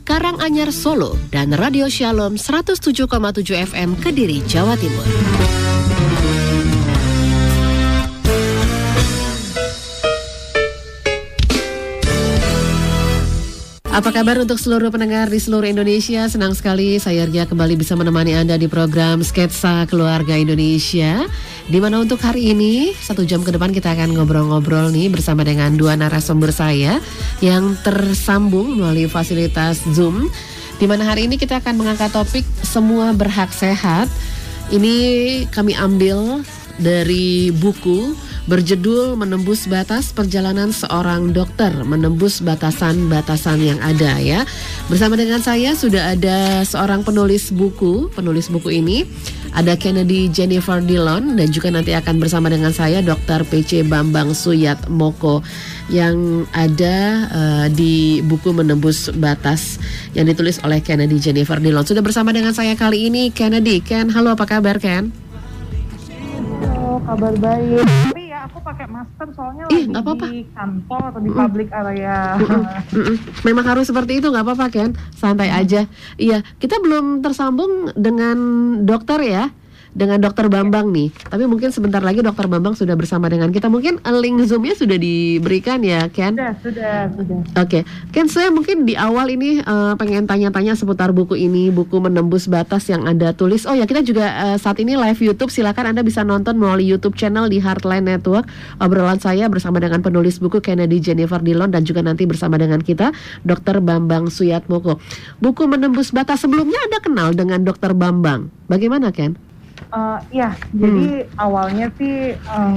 Karanganyar Solo, dan Radio Shalom 107,7 FM Kediri, Jawa Timur. Apa kabar untuk seluruh pendengar di seluruh Indonesia? Senang sekali saya Ria kembali bisa menemani Anda di program Sketsa Keluarga Indonesia. Di mana untuk hari ini, satu jam ke depan kita akan ngobrol-ngobrol nih bersama dengan dua narasumber saya yang tersambung melalui fasilitas Zoom. Di mana hari ini kita akan mengangkat topik semua berhak sehat. Ini kami ambil dari buku berjudul Menembus Batas Perjalanan Seorang Dokter, menembus batasan-batasan yang ada ya. Bersama dengan saya sudah ada seorang penulis buku, penulis buku ini ada Kennedy Jennifer Dillon dan juga nanti akan bersama dengan saya Dr. PC Bambang Suyat Moko yang ada uh, di buku Menembus Batas yang ditulis oleh Kennedy Jennifer Dillon. Sudah bersama dengan saya kali ini Kennedy. Ken, halo apa kabar Ken? Halo, kabar baik aku pakai masker soalnya Ih, lagi apa -apa. di kantor atau di public area. Memang harus seperti itu nggak apa-apa kan? Santai aja. Iya, kita belum tersambung dengan dokter ya dengan Dokter Bambang nih. Tapi mungkin sebentar lagi Dokter Bambang sudah bersama dengan kita. Mungkin link zoomnya sudah diberikan ya, Ken? Sudah, sudah, sudah. Oke, okay. Ken, saya mungkin di awal ini uh, pengen tanya-tanya seputar buku ini, buku menembus batas yang Anda tulis. Oh ya, kita juga uh, saat ini live YouTube. Silakan Anda bisa nonton melalui YouTube channel di Heartline Network. Obrolan saya bersama dengan penulis buku Kennedy Jennifer Dillon dan juga nanti bersama dengan kita Dokter Bambang Suyatmoko. Buku menembus batas sebelumnya Anda kenal dengan Dokter Bambang. Bagaimana, Ken? Uh, ya, hmm. jadi awalnya sih uh,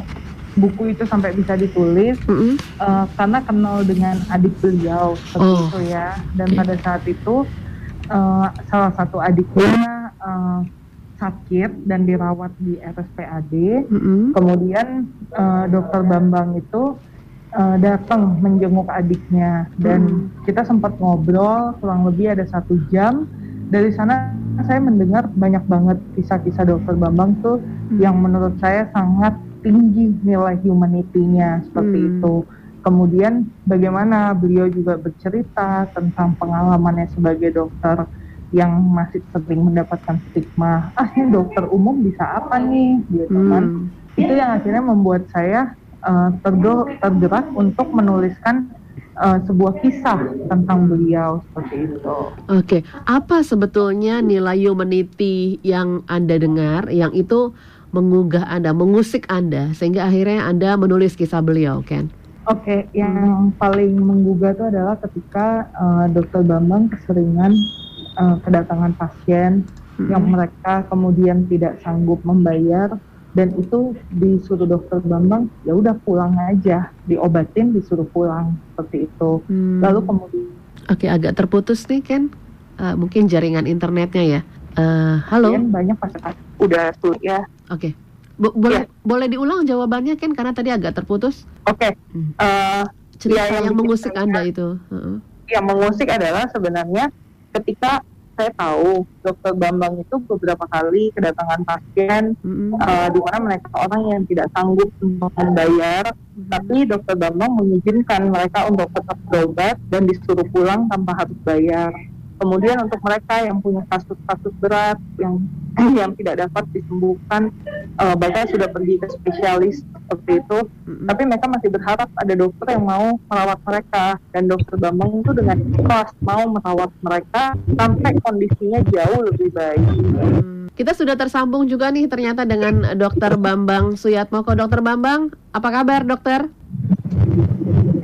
buku itu sampai bisa ditulis -hmm. uh, karena kenal dengan adik beliau seperti oh. itu ya. Dan okay. pada saat itu uh, salah satu adiknya uh, sakit dan dirawat di RSPAD. -hmm. Kemudian uh, dokter Bambang itu uh, datang menjenguk adiknya dan mm. kita sempat ngobrol kurang lebih ada satu jam. Dari sana saya mendengar banyak banget kisah-kisah dokter Bambang tuh hmm. yang menurut saya sangat tinggi nilai humanity-nya seperti hmm. itu. Kemudian bagaimana beliau juga bercerita tentang pengalamannya sebagai dokter yang masih sering mendapatkan stigma. Ah, ini dokter umum bisa apa nih, gitu kan? hmm. kan? Itu yang akhirnya membuat saya uh, tergerak untuk menuliskan uh, sebuah kisah tentang beliau seperti itu. Oke, okay. apa sebetulnya nilai humanity yang Anda dengar yang itu menggugah Anda, mengusik Anda sehingga akhirnya Anda menulis kisah beliau, Ken? Oke, okay, yang paling menggugah itu adalah ketika uh, Dokter Bambang keseringan uh, kedatangan pasien hmm. yang mereka kemudian tidak sanggup membayar dan itu disuruh dokter Bambang ya udah pulang aja diobatin disuruh pulang seperti itu hmm. lalu kemudian oke okay, agak terputus nih Ken uh, mungkin jaringan internetnya ya uh, halo banyak pasangan udah tuh ya oke okay. Bo boleh ya. boleh diulang jawabannya Ken karena tadi agak terputus oke okay. hmm. uh, cerita ya, yang, yang mengusik anda itu uh -uh. yang mengusik adalah sebenarnya ketika saya tahu dokter Bambang itu beberapa kali kedatangan pasien mm-hmm. uh, di mana mereka orang yang tidak sanggup untuk membayar, mm-hmm. tapi dokter Bambang mengizinkan mereka untuk tetap berobat dan disuruh pulang tanpa harus bayar. Kemudian untuk mereka yang punya kasus-kasus berat yang yang tidak dapat disembuhkan, uh, bahkan sudah pergi ke spesialis seperti itu, mm-hmm. tapi mereka masih berharap ada dokter yang mau merawat mereka dan dokter Bambang itu dengan ikhlas mau merawat mereka sampai kondisinya jauh lebih baik. Mm. Kita sudah tersambung juga nih ternyata dengan Dokter Bambang Suyatmoko. Dokter Bambang, apa kabar dokter?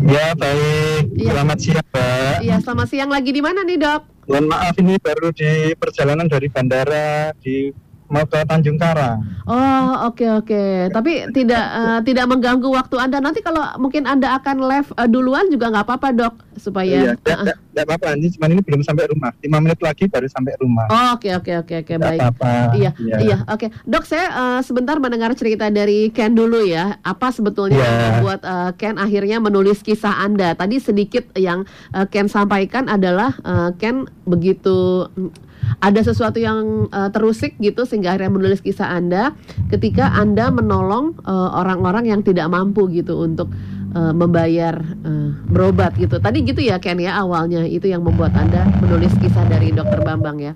Ya baik, ya. selamat siang Pak. Iya selamat siang lagi di mana nih dok? Mohon maaf ini baru di perjalanan dari bandara di mau ke Tanjung Karang. Oh oke okay, oke, okay. tapi tidak uh, tidak mengganggu waktu anda. Nanti kalau mungkin anda akan live uh, duluan juga nggak apa-apa dok, supaya. Iya, uh, Tidak apa-apa, ini cuma ini belum sampai rumah. Lima menit lagi baru sampai rumah. Oh, oke oke oke oke baik. apa-apa. Iya Ya. iya oke dok saya uh, sebentar mendengar cerita dari Ken dulu ya. Apa sebetulnya Ya. yang membuat uh, Ken akhirnya menulis kisah anda? Tadi sedikit yang uh, Ken sampaikan adalah uh, Ken begitu mm, ada sesuatu yang uh, terusik gitu sehingga akhirnya menulis kisah anda ketika anda menolong uh, orang-orang yang tidak mampu gitu untuk uh, membayar uh, berobat gitu. Tadi gitu ya Ken ya awalnya itu yang membuat anda menulis kisah dari Dokter Bambang ya.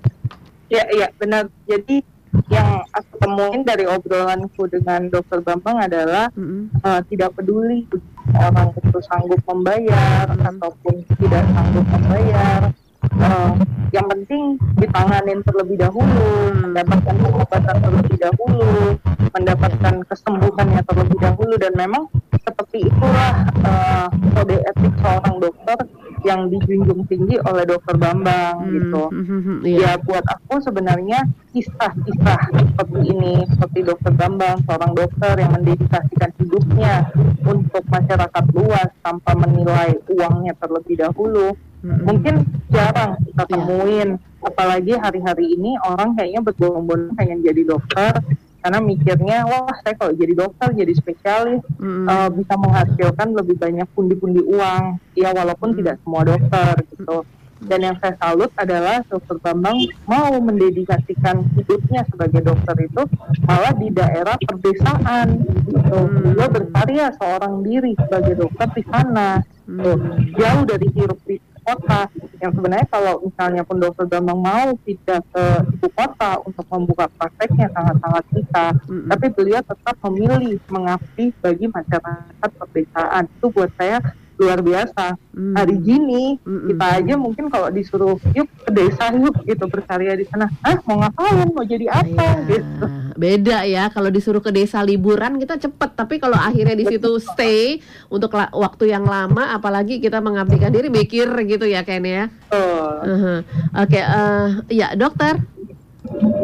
Ya, iya benar. Jadi yang aku temuin dari obrolanku dengan Dokter Bambang adalah Mm-mm. eh, tidak peduli orang itu sanggup membayar ataupun tidak sanggup membayar. Eh, yang penting ditanganin terlebih dahulu, mendapatkan pengobatan terlebih dahulu, mendapatkan kesembuhannya terlebih dahulu dan memang seperti itulah eh, kode etik seorang dokter yang dijunjung tinggi oleh Dokter Bambang Hmm, gitu hmm, hmm, hmm, iya. ya buat aku sebenarnya kisah-kisah seperti ini seperti dokter Bambang seorang dokter yang mendedikasikan hidupnya untuk masyarakat luas tanpa menilai uangnya terlebih dahulu Mungkin jarang kita temuin apalagi hari-hari ini orang kayaknya berbondong-bondong pengen jadi dokter karena mikirnya wah saya kalau jadi dokter jadi spesialis Mm-mm. uh, bisa menghasilkan lebih banyak pundi-pundi uang ya walaupun Hmm. tidak semua dokter gitu dan yang saya salut adalah dokter Bambang mau mendedikasikan hidupnya sebagai dokter itu malah di daerah perdesaan gitu Hmm. beliau berkarya seorang diri sebagai dokter di sana gitu. Hmm. jauh dari hiruk pikuk kota. Yang sebenarnya kalau misalnya pun dokter Bambang mau pindah ke ibu kota untuk membuka prakteknya sangat-sangat bisa Mm-mm. tapi beliau tetap memilih mengabdi bagi masyarakat pedesaan itu buat saya luar biasa Mm. hari gini Mm-mm. kita aja mungkin kalau disuruh yuk ke desa yuk gitu berkarya di sana ah mau ngapain mau jadi apa Iya, gitu Beda ya kalau disuruh ke desa liburan kita cepet tapi kalau akhirnya di situ stay untuk waktu yang lama apalagi kita mengabdikan diri mikir gitu ya Ken ya. Tuh. Uh-huh. Oke, eh, ya dokter.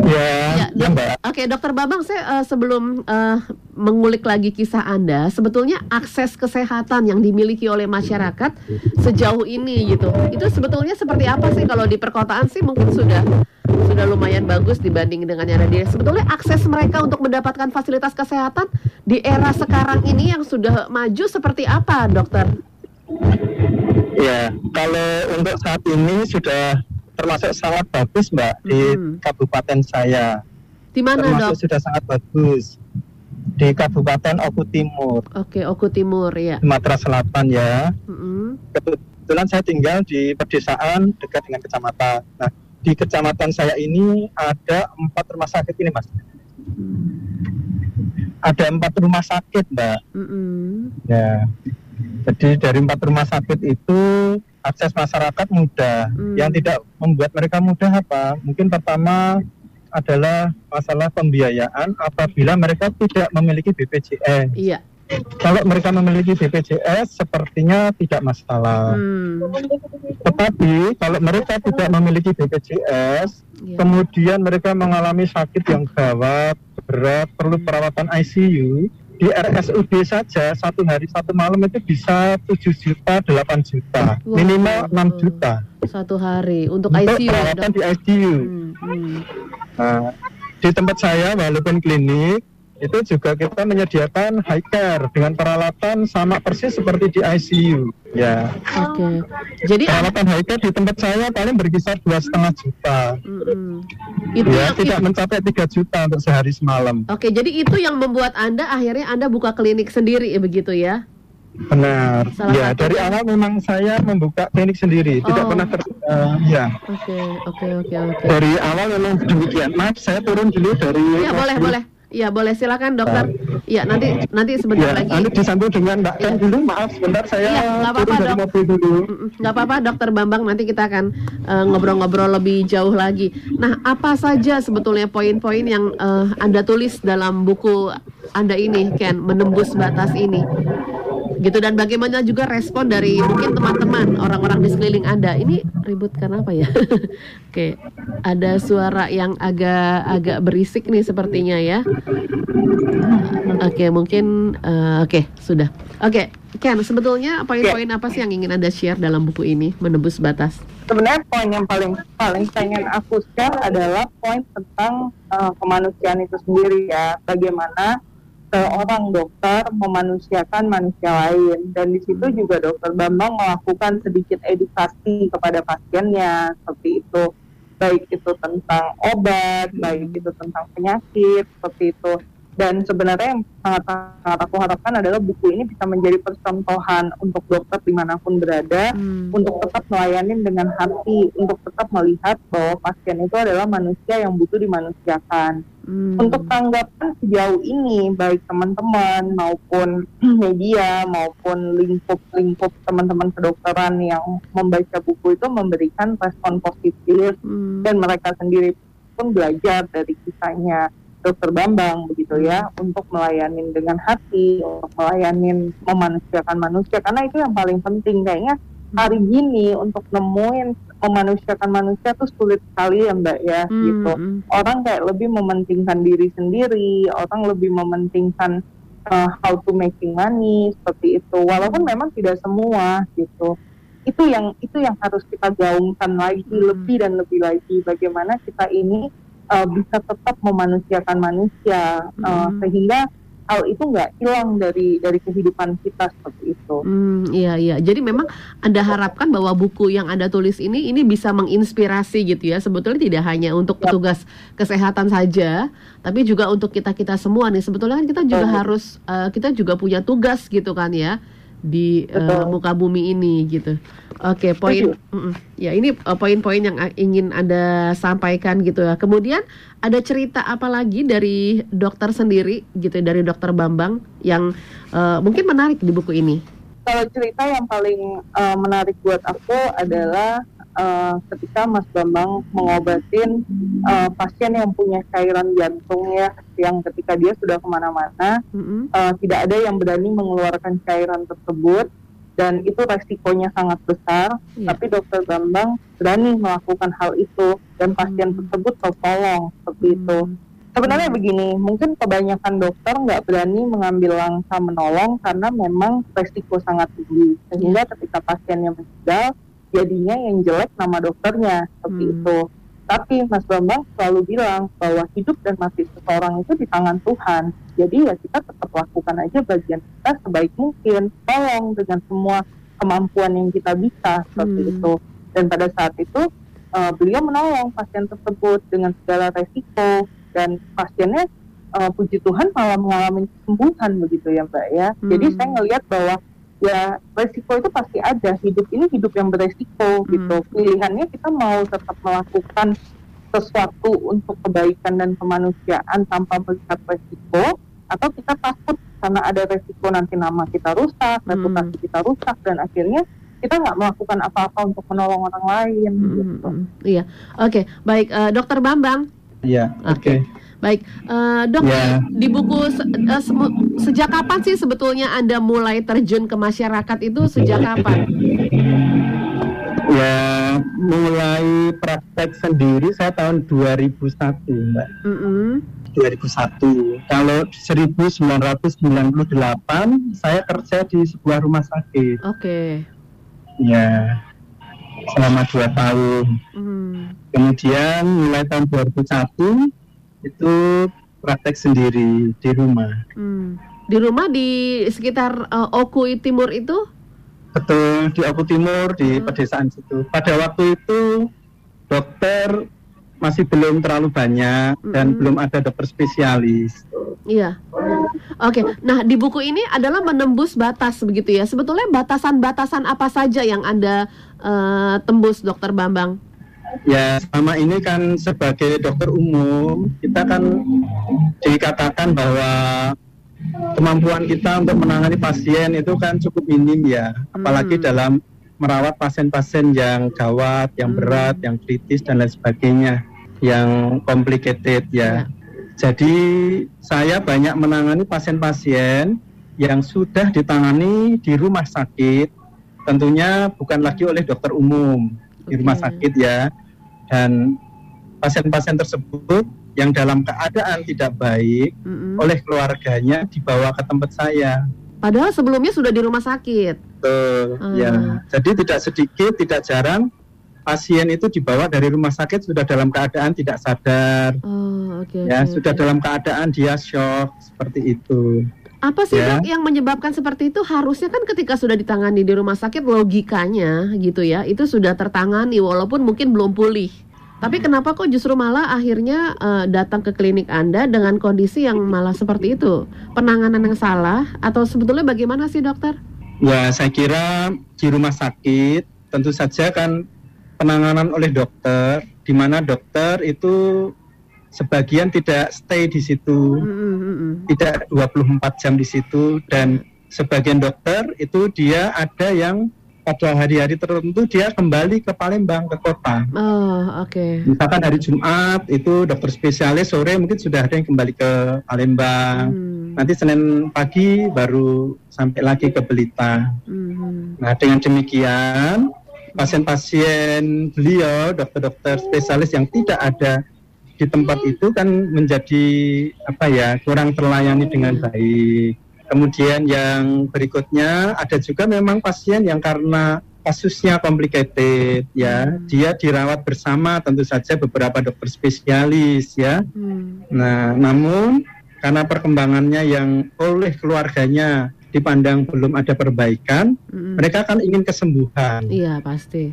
Ya, Ya, ya, Mbak. Oke, dokter Bambang, saya eh, sebelum eh, mengulik lagi kisah Anda, sebetulnya akses kesehatan yang dimiliki oleh masyarakat sejauh ini gitu, itu sebetulnya seperti apa sih kalau di perkotaan sih mungkin sudah sudah lumayan bagus dibanding dengan yang ada di sebetulnya akses mereka untuk mendapatkan fasilitas kesehatan di era sekarang ini yang sudah maju seperti apa, dokter? Ya, kalau untuk saat ini sudah termasuk sangat bagus, Mbak, di Hmm. kabupaten saya. Di mana, termasuk dok? sudah sangat bagus di Kabupaten Oku Timur, Oke, Oku Timur ya. Sumatera Selatan ya. Mm-mm. Kebetulan saya tinggal di pedesaan dekat dengan kecamatan. Nah, di kecamatan saya ini ada empat rumah sakit ini, Mas. Ada empat rumah sakit, Mbak. Mm-mm. Ya. Jadi dari empat rumah sakit itu akses masyarakat mudah. Hmm. Yang tidak membuat mereka mudah apa? Mungkin pertama adalah masalah pembiayaan apabila mereka tidak memiliki BPJS. Iya. Kalau mereka memiliki BPJS sepertinya tidak masalah. Hmm. Tetapi kalau mereka tidak memiliki BPJS, Iya. kemudian mereka mengalami sakit yang gawat, berat, perlu perawatan ICU, di RSUD saja satu hari satu malam itu bisa 7 juta, 8 juta, Wow. minimal 6 juta Satu hari untuk untuk ICU ya, perawatan di ICU. Hmm, hmm. Nah, di tempat saya walaupun klinik itu juga kita menyediakan high care dengan peralatan sama persis seperti di ICU. Ya, Oke. Jadi ada perawatan high care di tempat saya paling berkisar dua setengah juta. Mm-mm. itu Ya, yang tidak mencapai 3 juta untuk sehari semalam. Oke, jadi itu yang membuat Anda akhirnya Anda buka klinik sendiri ya begitu ya? Benar. Salah ya, satu dari awal memang saya membuka klinik sendiri, tidak Oh. pernah ter, eh, ya. Oke, oke, oke, oke. Dari awal memang demikian. Maaf, saya turun dulu dari Ya boleh, boleh. Ya boleh silakan dokter. Ya nanti nanti sebentar Ya, lagi. nanti disambung dengan Mbak Ken dulu. Maaf, sebentar saya Iya, nggak apa-apa, turun dari mobil dulu. Nggak apa-apa dokter Bambang nanti kita akan eh, ngobrol-ngobrol lebih jauh lagi. Nah apa saja sebetulnya poin-poin yang eh, Anda tulis dalam buku Anda ini Ken menembus batas ini Gitu dan bagaimana juga respon dari mungkin teman-teman orang-orang di sekeliling Anda. Ini ribut karena apa ya? Oke, ada suara yang agak agak berisik nih sepertinya ya. Oke, mungkin uh, oke, sudah. Oke, Ken, sebetulnya poin-poin apa sih yang ingin Anda share dalam buku ini menembus batas? Sebenarnya poin yang paling paling pengen aku share adalah poin tentang uh, kemanusiaan itu sendiri ya. Bagaimana seorang dokter memanusiakan manusia lain. Dan di situ juga dokter Bambang melakukan sedikit edukasi kepada pasiennya seperti itu. Baik itu tentang obat baik itu tentang penyakit seperti itu dan sebenarnya yang sangat sangat aku harapkan adalah buku ini bisa menjadi percontohan untuk dokter di mana pun berada hmm. untuk tetap melayani dengan hati untuk tetap melihat bahwa pasien itu adalah manusia yang butuh dimanusiakan hmm. untuk tanggapan sejauh ini baik teman-teman maupun media maupun lingkup-lingkup teman-teman kedokteran yang membaca buku itu memberikan respon positif hmm. dan mereka sendiri pun belajar dari kisahnya dokter Bambang begitu ya untuk melayani dengan hati untuk melayani memanusiakan manusia karena itu yang paling penting kayaknya hari ini untuk nemuin memanusiakan manusia tuh sulit sekali ya mbak ya hmm. gitu hmm. orang kayak lebih mementingkan diri sendiri orang lebih mementingkan uh, how to making money seperti itu walaupun memang tidak semua gitu itu yang itu yang harus kita gaungkan lagi hmm. lebih dan lebih lagi bagaimana kita ini uh, bisa tetap memanusiakan manusia uh, hmm. sehingga hal itu nggak hilang dari dari kehidupan kita seperti itu. Hmm, iya iya. Jadi memang anda harapkan bahwa buku yang anda tulis ini ini bisa menginspirasi gitu ya. Sebetulnya tidak hanya untuk petugas kesehatan saja, tapi juga untuk kita kita semua nih. Sebetulnya kan kita juga oh. harus uh, kita juga punya tugas gitu kan ya di uh, muka bumi ini gitu. Oke, okay, poin ya ini uh, poin-poin yang ingin Anda sampaikan gitu ya. Kemudian ada cerita apa lagi dari dokter sendiri gitu dari dokter Bambang yang uh, mungkin menarik di buku ini? Kalau cerita yang paling uh, menarik buat aku adalah uh, ketika Mas Bambang mengobatin uh, pasien yang punya cairan jantung ya, yang ketika dia sudah ke mana-mana, mm-hmm. uh, tidak ada yang berani mengeluarkan cairan tersebut dan itu resikonya sangat besar. Yeah. Tapi Dokter Bambang berani melakukan hal itu dan pasien mm-hmm. tersebut tertolong seperti mm-hmm. itu. Sebenarnya begini, mungkin kebanyakan dokter nggak berani mengambil langkah menolong karena memang resiko sangat tinggi. Sehingga ketika pasiennya meninggal, jadinya yang jelek nama dokternya seperti hmm. itu. Tapi Mas Bambang selalu bilang bahwa hidup dan mati seseorang itu di tangan Tuhan. Jadi ya kita tetap lakukan aja bagian kita sebaik mungkin. Tolong dengan semua kemampuan yang kita bisa seperti hmm. itu. Dan pada saat itu uh, beliau menolong pasien tersebut dengan segala resiko dan pasiennya uh, puji Tuhan malah mengalami kesembuhan begitu ya Mbak ya. Hmm. Jadi saya ngelihat bahwa ya resiko itu pasti ada hidup ini hidup yang beresiko hmm. gitu pilihannya kita mau tetap melakukan sesuatu untuk kebaikan dan kemanusiaan tanpa melihat resiko atau kita takut karena ada resiko nanti nama kita rusak hmm. reputasi kita rusak dan akhirnya kita nggak melakukan apa-apa untuk menolong orang lain hmm. gitu. Iya, oke, okay. baik, uh, Dokter Bambang. Iya, oke. Okay. Okay. Baik, uh, dok, yeah. di buku se uh, se sejak kapan sih sebetulnya anda mulai terjun ke masyarakat itu sejak kapan? Ya, mulai praktek sendiri saya tahun 2001, mbak. Mm -hmm. 2001. Kalau 1998 saya kerja di sebuah rumah sakit. Oke. Okay. Ya, selama dua tahun. Mm. Kemudian mulai tahun 2001 itu praktek sendiri di rumah. Hmm. Di rumah di sekitar uh, Oku Timur itu? Betul, di Oku Timur di hmm. pedesaan situ. Pada waktu itu dokter masih belum terlalu banyak hmm. dan belum ada dokter spesialis. Iya. Oke, okay. nah di buku ini adalah menembus batas begitu ya. Sebetulnya batasan-batasan apa saja yang Anda uh, tembus, Dokter Bambang? Ya selama ini kan sebagai dokter umum kita kan dikatakan bahwa kemampuan kita untuk menangani pasien itu kan cukup minim ya apalagi hmm. dalam merawat pasien-pasien yang gawat, yang hmm. berat, yang kritis dan lain sebagainya yang complicated ya. ya. Jadi saya banyak menangani pasien-pasien yang sudah ditangani di rumah sakit, tentunya bukan lagi oleh dokter umum okay. di rumah sakit ya, dan pasien-pasien tersebut yang dalam keadaan tidak baik mm -hmm. oleh keluarganya dibawa ke tempat saya. Padahal sebelumnya sudah di rumah sakit. Betul, uh. ya. Jadi tidak sedikit, tidak jarang pasien itu dibawa dari rumah sakit sudah dalam keadaan tidak sadar. Oh, okay, ya, okay, sudah okay. dalam keadaan dia shock seperti itu. Apa sih ya. dok yang menyebabkan seperti itu? Harusnya kan ketika sudah ditangani di rumah sakit logikanya gitu ya, itu sudah tertangani walaupun mungkin belum pulih. Tapi kenapa kok justru malah akhirnya uh, datang ke klinik Anda dengan kondisi yang malah seperti itu? Penanganan yang salah atau sebetulnya bagaimana sih dokter? Ya, saya kira di rumah sakit tentu saja kan penanganan oleh dokter di mana dokter itu sebagian tidak stay di situ. Mm -hmm. Tidak 24 jam di situ dan sebagian dokter itu dia ada yang pada hari-hari tertentu dia kembali ke Palembang ke kota. Oh, oke. Okay. Misalkan hari Jumat itu dokter spesialis sore mungkin sudah ada yang kembali ke Palembang. Hmm. Nanti Senin pagi baru sampai lagi ke Belita. Hmm. Nah, dengan demikian pasien-pasien beliau dokter-dokter spesialis yang tidak ada di tempat itu kan menjadi apa ya kurang terlayani dengan baik. Kemudian yang berikutnya ada juga memang pasien yang karena kasusnya complicated ya, hmm. dia dirawat bersama tentu saja beberapa dokter spesialis ya. Hmm. Nah, namun karena perkembangannya yang oleh keluarganya dipandang belum ada perbaikan, hmm. mereka kan ingin kesembuhan. Iya, pasti.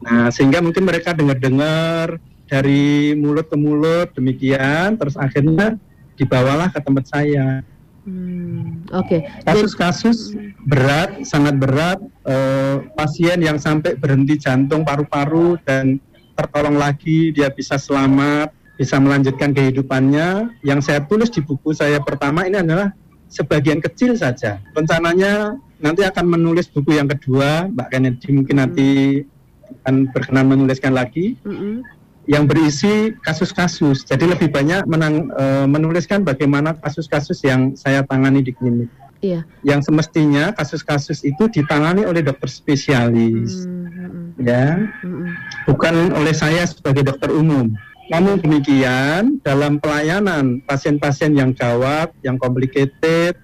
Nah, sehingga mungkin mereka dengar-dengar dari mulut ke mulut demikian, terus akhirnya dibawalah ke tempat saya. Hmm, Oke. Okay. Kasus-kasus berat, sangat berat, uh, pasien yang sampai berhenti jantung paru-paru dan tertolong lagi, dia bisa selamat, bisa melanjutkan kehidupannya. Yang saya tulis di buku saya pertama ini adalah sebagian kecil saja. Rencananya nanti akan menulis buku yang kedua, Mbak Kennedy mungkin nanti akan berkenan menuliskan lagi. Mm -hmm yang berisi kasus-kasus. Jadi lebih banyak menang, e, menuliskan bagaimana kasus-kasus yang saya tangani di klinik. Iya. Yang semestinya kasus-kasus itu ditangani oleh dokter spesialis, mm -hmm. ya, mm -hmm. bukan oleh saya sebagai dokter umum. Namun demikian, dalam pelayanan pasien-pasien yang gawat, yang complicated,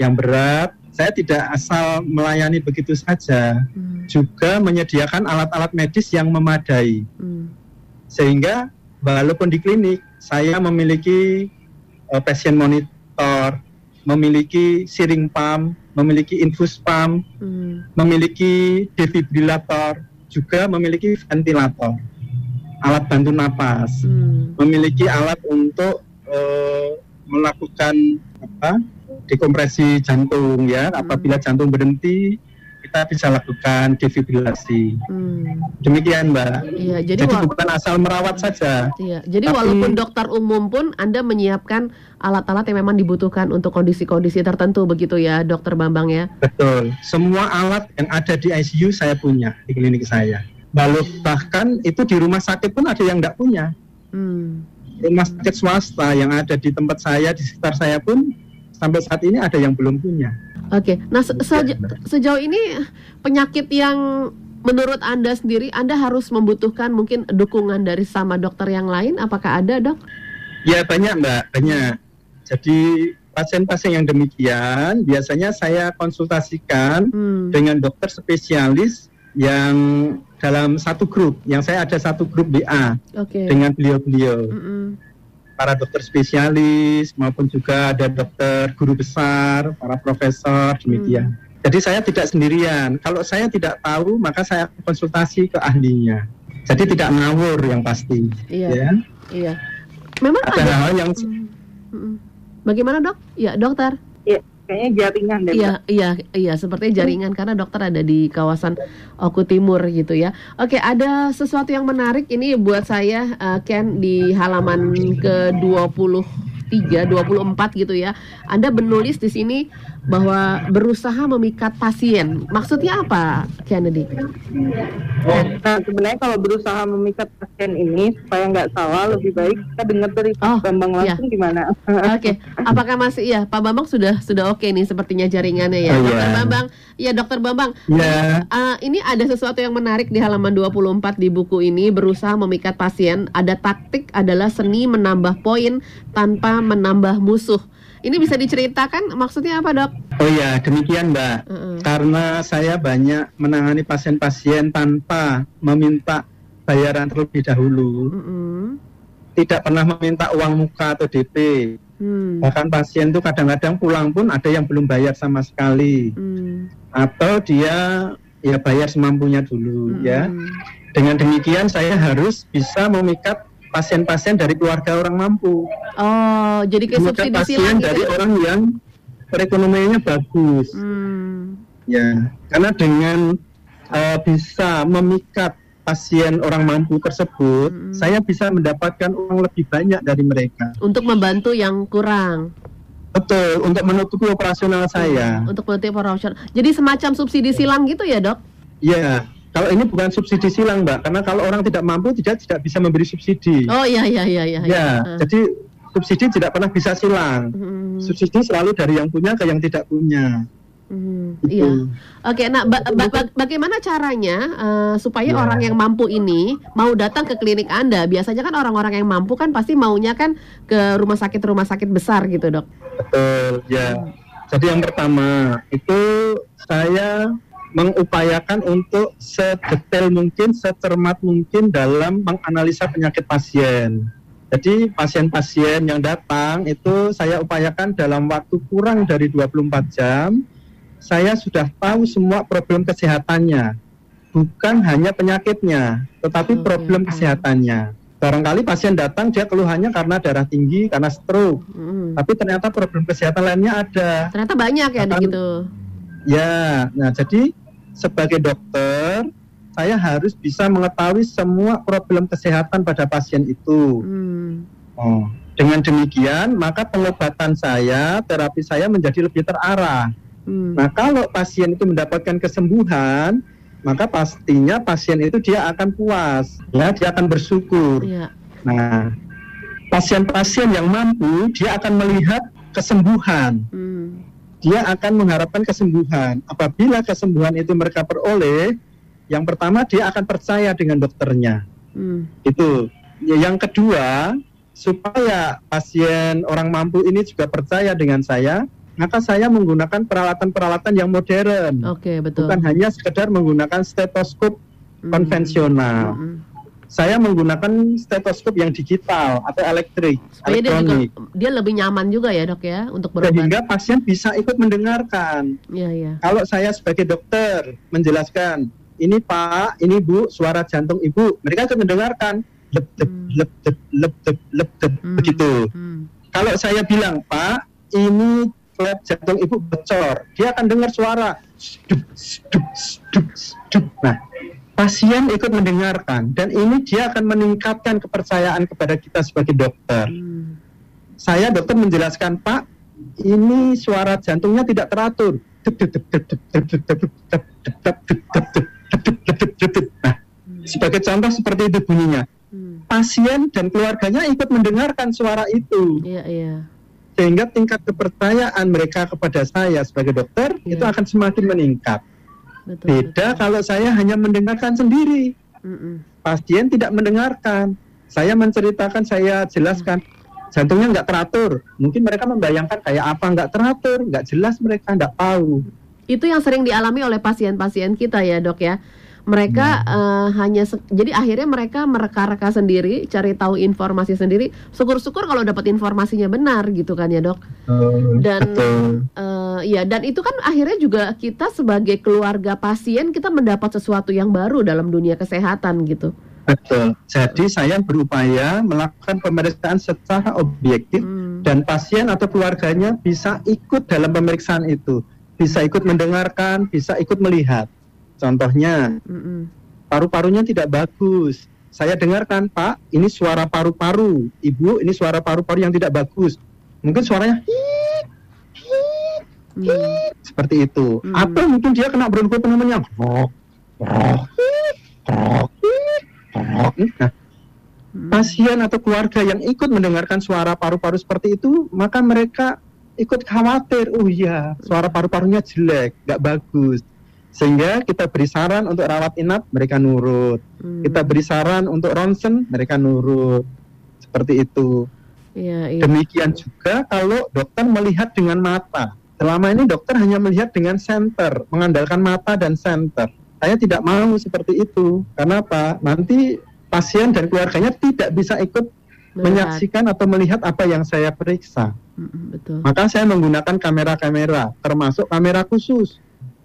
yang berat, saya tidak asal melayani begitu saja, mm. juga menyediakan alat-alat medis yang memadai. Mm sehingga walaupun di klinik saya memiliki uh, passion monitor, memiliki siring pump, memiliki infus pump, hmm. memiliki defibrilator, juga memiliki ventilator, alat bantu napas, hmm. memiliki alat untuk uh, melakukan apa dekompresi jantung ya apabila hmm. jantung berhenti kita bisa lakukan defibrilasi. Hmm. Demikian, Mbak. Iya, jadi, jadi bukan asal merawat saja. Iya, jadi tapi, walaupun dokter umum pun Anda menyiapkan alat-alat yang memang dibutuhkan untuk kondisi-kondisi tertentu begitu ya, Dokter Bambang ya. Betul. Semua alat yang ada di ICU saya punya di klinik saya. Lalu bahkan itu di rumah sakit pun ada yang tidak punya. Hmm. Rumah sakit swasta yang ada di tempat saya, di sekitar saya pun sampai saat ini ada yang belum punya. Oke, nah se seja sejauh ini penyakit yang menurut anda sendiri anda harus membutuhkan mungkin dukungan dari sama dokter yang lain, apakah ada dok? Ya banyak mbak, banyak. Jadi pasien-pasien yang demikian biasanya saya konsultasikan hmm. dengan dokter spesialis yang dalam satu grup. Yang saya ada satu grup BA okay. dengan beliau-beliau. Mm -mm para dokter spesialis maupun juga ada dokter guru besar, para profesor demikian. Hmm. Jadi saya tidak sendirian. Kalau saya tidak tahu, maka saya konsultasi ke ahlinya. Jadi tidak ngawur yang pasti. Iya. Ya. Iya. Memang ada, ada hal yang. Hmm. Hmm. Bagaimana dok? Ya dokter. Iya kayaknya jaringan deh. Iya, iya, iya, seperti jaringan karena dokter ada di kawasan Oku Timur gitu ya. Oke, ada sesuatu yang menarik ini buat saya uh, Ken di halaman ke 23 24 gitu ya. Anda menulis di sini bahwa berusaha memikat pasien. Maksudnya apa, Kennedy? Nah, sebenarnya kalau berusaha memikat pasien ini supaya nggak salah, lebih baik kita dengar dari Pak Oh, Bambang iya. langsung gimana. Oke, apakah masih ya Pak Bambang sudah sudah oke nih sepertinya jaringannya ya, Oh, iya. Dokter Bambang. Ya, Dokter Bambang. Ya. Uh, ini ada sesuatu yang menarik di halaman 24 di buku ini berusaha memikat pasien. Ada taktik adalah seni menambah poin tanpa menambah musuh. Ini bisa diceritakan maksudnya apa dok? Oh ya, demikian Mbak. Mm-mm. Karena saya banyak menangani pasien-pasien tanpa meminta bayaran terlebih dahulu, Mm-mm. tidak pernah meminta uang muka atau DP. Hmm. Bahkan pasien itu kadang-kadang pulang pun ada yang belum bayar sama sekali, Hmm. atau dia ya bayar semampunya dulu ya. Mm-mm. Dengan demikian saya harus bisa memikat pasien-pasien dari keluarga orang mampu, Oh, jadi memikat subsidi pasien silang dari gitu. orang yang perekonomiannya bagus. Hmm. Ya, karena dengan uh, bisa memikat pasien orang mampu tersebut, Mm. saya bisa mendapatkan uang lebih banyak dari mereka. Untuk membantu yang kurang. Betul, untuk menutupi operasional saya. Untuk menutupi operasional. Jadi semacam subsidi silang gitu ya dok? Ya, kalau ini bukan subsidi silang, Mbak, karena kalau orang tidak mampu tidak tidak bisa memberi subsidi. Oh iya iya iya iya. ya, Ah. jadi subsidi tidak pernah bisa silang. Hmm. Subsidi selalu dari yang punya ke yang tidak punya. Hmm, Gitu. Iya. Oke, nah ba- ba- ba- bagaimana caranya eh, supaya Ya. orang yang mampu ini mau datang ke klinik Anda? Biasanya kan orang-orang yang mampu kan pasti maunya kan ke rumah sakit rumah sakit besar gitu, Dok. Betul, ya. Jadi yang pertama itu saya mengupayakan untuk sedetail mungkin, secermat mungkin dalam menganalisa penyakit pasien. Jadi pasien-pasien yang datang itu saya upayakan dalam waktu kurang dari 24 jam, saya sudah tahu semua problem kesehatannya. Bukan hanya penyakitnya, tetapi problem kesehatannya. Barangkali pasien datang dia keluhannya karena darah tinggi, karena stroke, Hmm. tapi ternyata problem kesehatan lainnya ada. Ternyata banyak ya Bahkan- gitu. Ya, nah jadi sebagai dokter saya harus bisa mengetahui semua problem kesehatan pada pasien itu. Hmm. Oh, dengan demikian maka pengobatan saya, terapi saya menjadi lebih terarah. Hmm. Nah, kalau pasien itu mendapatkan kesembuhan, maka pastinya pasien itu dia akan puas, ya, dia akan bersyukur. Iya. Nah, pasien-pasien yang mampu dia akan melihat kesembuhan. Hmm. Dia akan mengharapkan kesembuhan. Apabila kesembuhan itu mereka peroleh, yang pertama dia akan percaya dengan dokternya. Hmm. Itu. Ya, Yang kedua, supaya pasien orang mampu ini juga percaya dengan saya, maka saya menggunakan peralatan-peralatan yang modern. Oke, betul. Bukan hanya sekedar menggunakan stetoskop Hmm. konvensional. Hmm. Saya menggunakan stetoskop yang digital atau elektrik, Supaya dia juga elektronik. dia lebih nyaman juga ya, Dok ya, untuk berobat. Sehingga pasien bisa ikut mendengarkan. Iya, iya. kalau saya sebagai dokter menjelaskan ini Pak, ini Bu, suara jantung Ibu, mereka akan mendengarkan lep lep Hmm. lep lep lep lep lep lep Hmm. begitu. Hmm. Kalau saya bilang Pak, ini klep jantung Ibu bocor, dia akan dengar suara. Nah, pasien ikut mendengarkan dan ini dia akan meningkatkan kepercayaan kepada kita sebagai dokter. Hmm. Saya dokter menjelaskan Pak, ini suara jantungnya tidak teratur. Nah, sebagai contoh seperti itu bunyinya. Pasien dan keluarganya ikut mendengarkan suara itu. Iya, iya. Sehingga tingkat kepercayaan mereka kepada saya sebagai dokter yeah. itu akan semakin meningkat. Betul. Beda kalau saya hanya mendengarkan sendiri, Mm-mm. pasien tidak mendengarkan. Saya menceritakan, saya jelaskan jantungnya nggak teratur. Mungkin mereka membayangkan kayak apa nggak teratur, nggak jelas mereka nggak tahu. Itu yang sering dialami oleh pasien-pasien kita ya, Dok ya. Mereka eh, hanya se- jadi akhirnya mereka mereka-reka sendiri, cari tahu informasi sendiri. Syukur-syukur kalau dapat informasinya benar gitu kan ya, Dok. Dan Betul. eh, ya dan itu kan akhirnya juga kita sebagai keluarga pasien kita mendapat sesuatu yang baru dalam dunia kesehatan gitu. Betul. Jadi saya berupaya melakukan pemeriksaan secara objektif Hmm. dan pasien atau keluarganya bisa ikut dalam pemeriksaan itu, bisa ikut mendengarkan, bisa ikut melihat. Contohnya Mm-mm. paru-parunya tidak bagus. Saya dengarkan, Pak, ini suara paru-paru. Ibu, ini suara paru-paru yang tidak bagus. Mungkin suaranya "Hiit, hiit." hmm. seperti itu. Hmm. Atau mungkin dia kena bronko pneumonia. Krok, krok, krok, krok. Nah, hmm. pasien atau keluarga yang ikut mendengarkan suara paru-paru seperti itu, maka mereka ikut khawatir. Oh iya, suara paru-parunya jelek, nggak bagus. Sehingga kita beri saran untuk rawat inap, mereka nurut. Hmm. Kita beri saran untuk ronsen, mereka nurut. Seperti itu. Ya, iya. Demikian juga kalau dokter melihat dengan mata. Selama ini dokter hanya melihat dengan center, mengandalkan mata dan center. Saya tidak mau seperti itu. Karena apa? Nanti pasien dan keluarganya tidak bisa ikut melihat. menyaksikan atau melihat apa yang saya periksa. Betul. Maka saya menggunakan kamera-kamera, termasuk kamera khusus.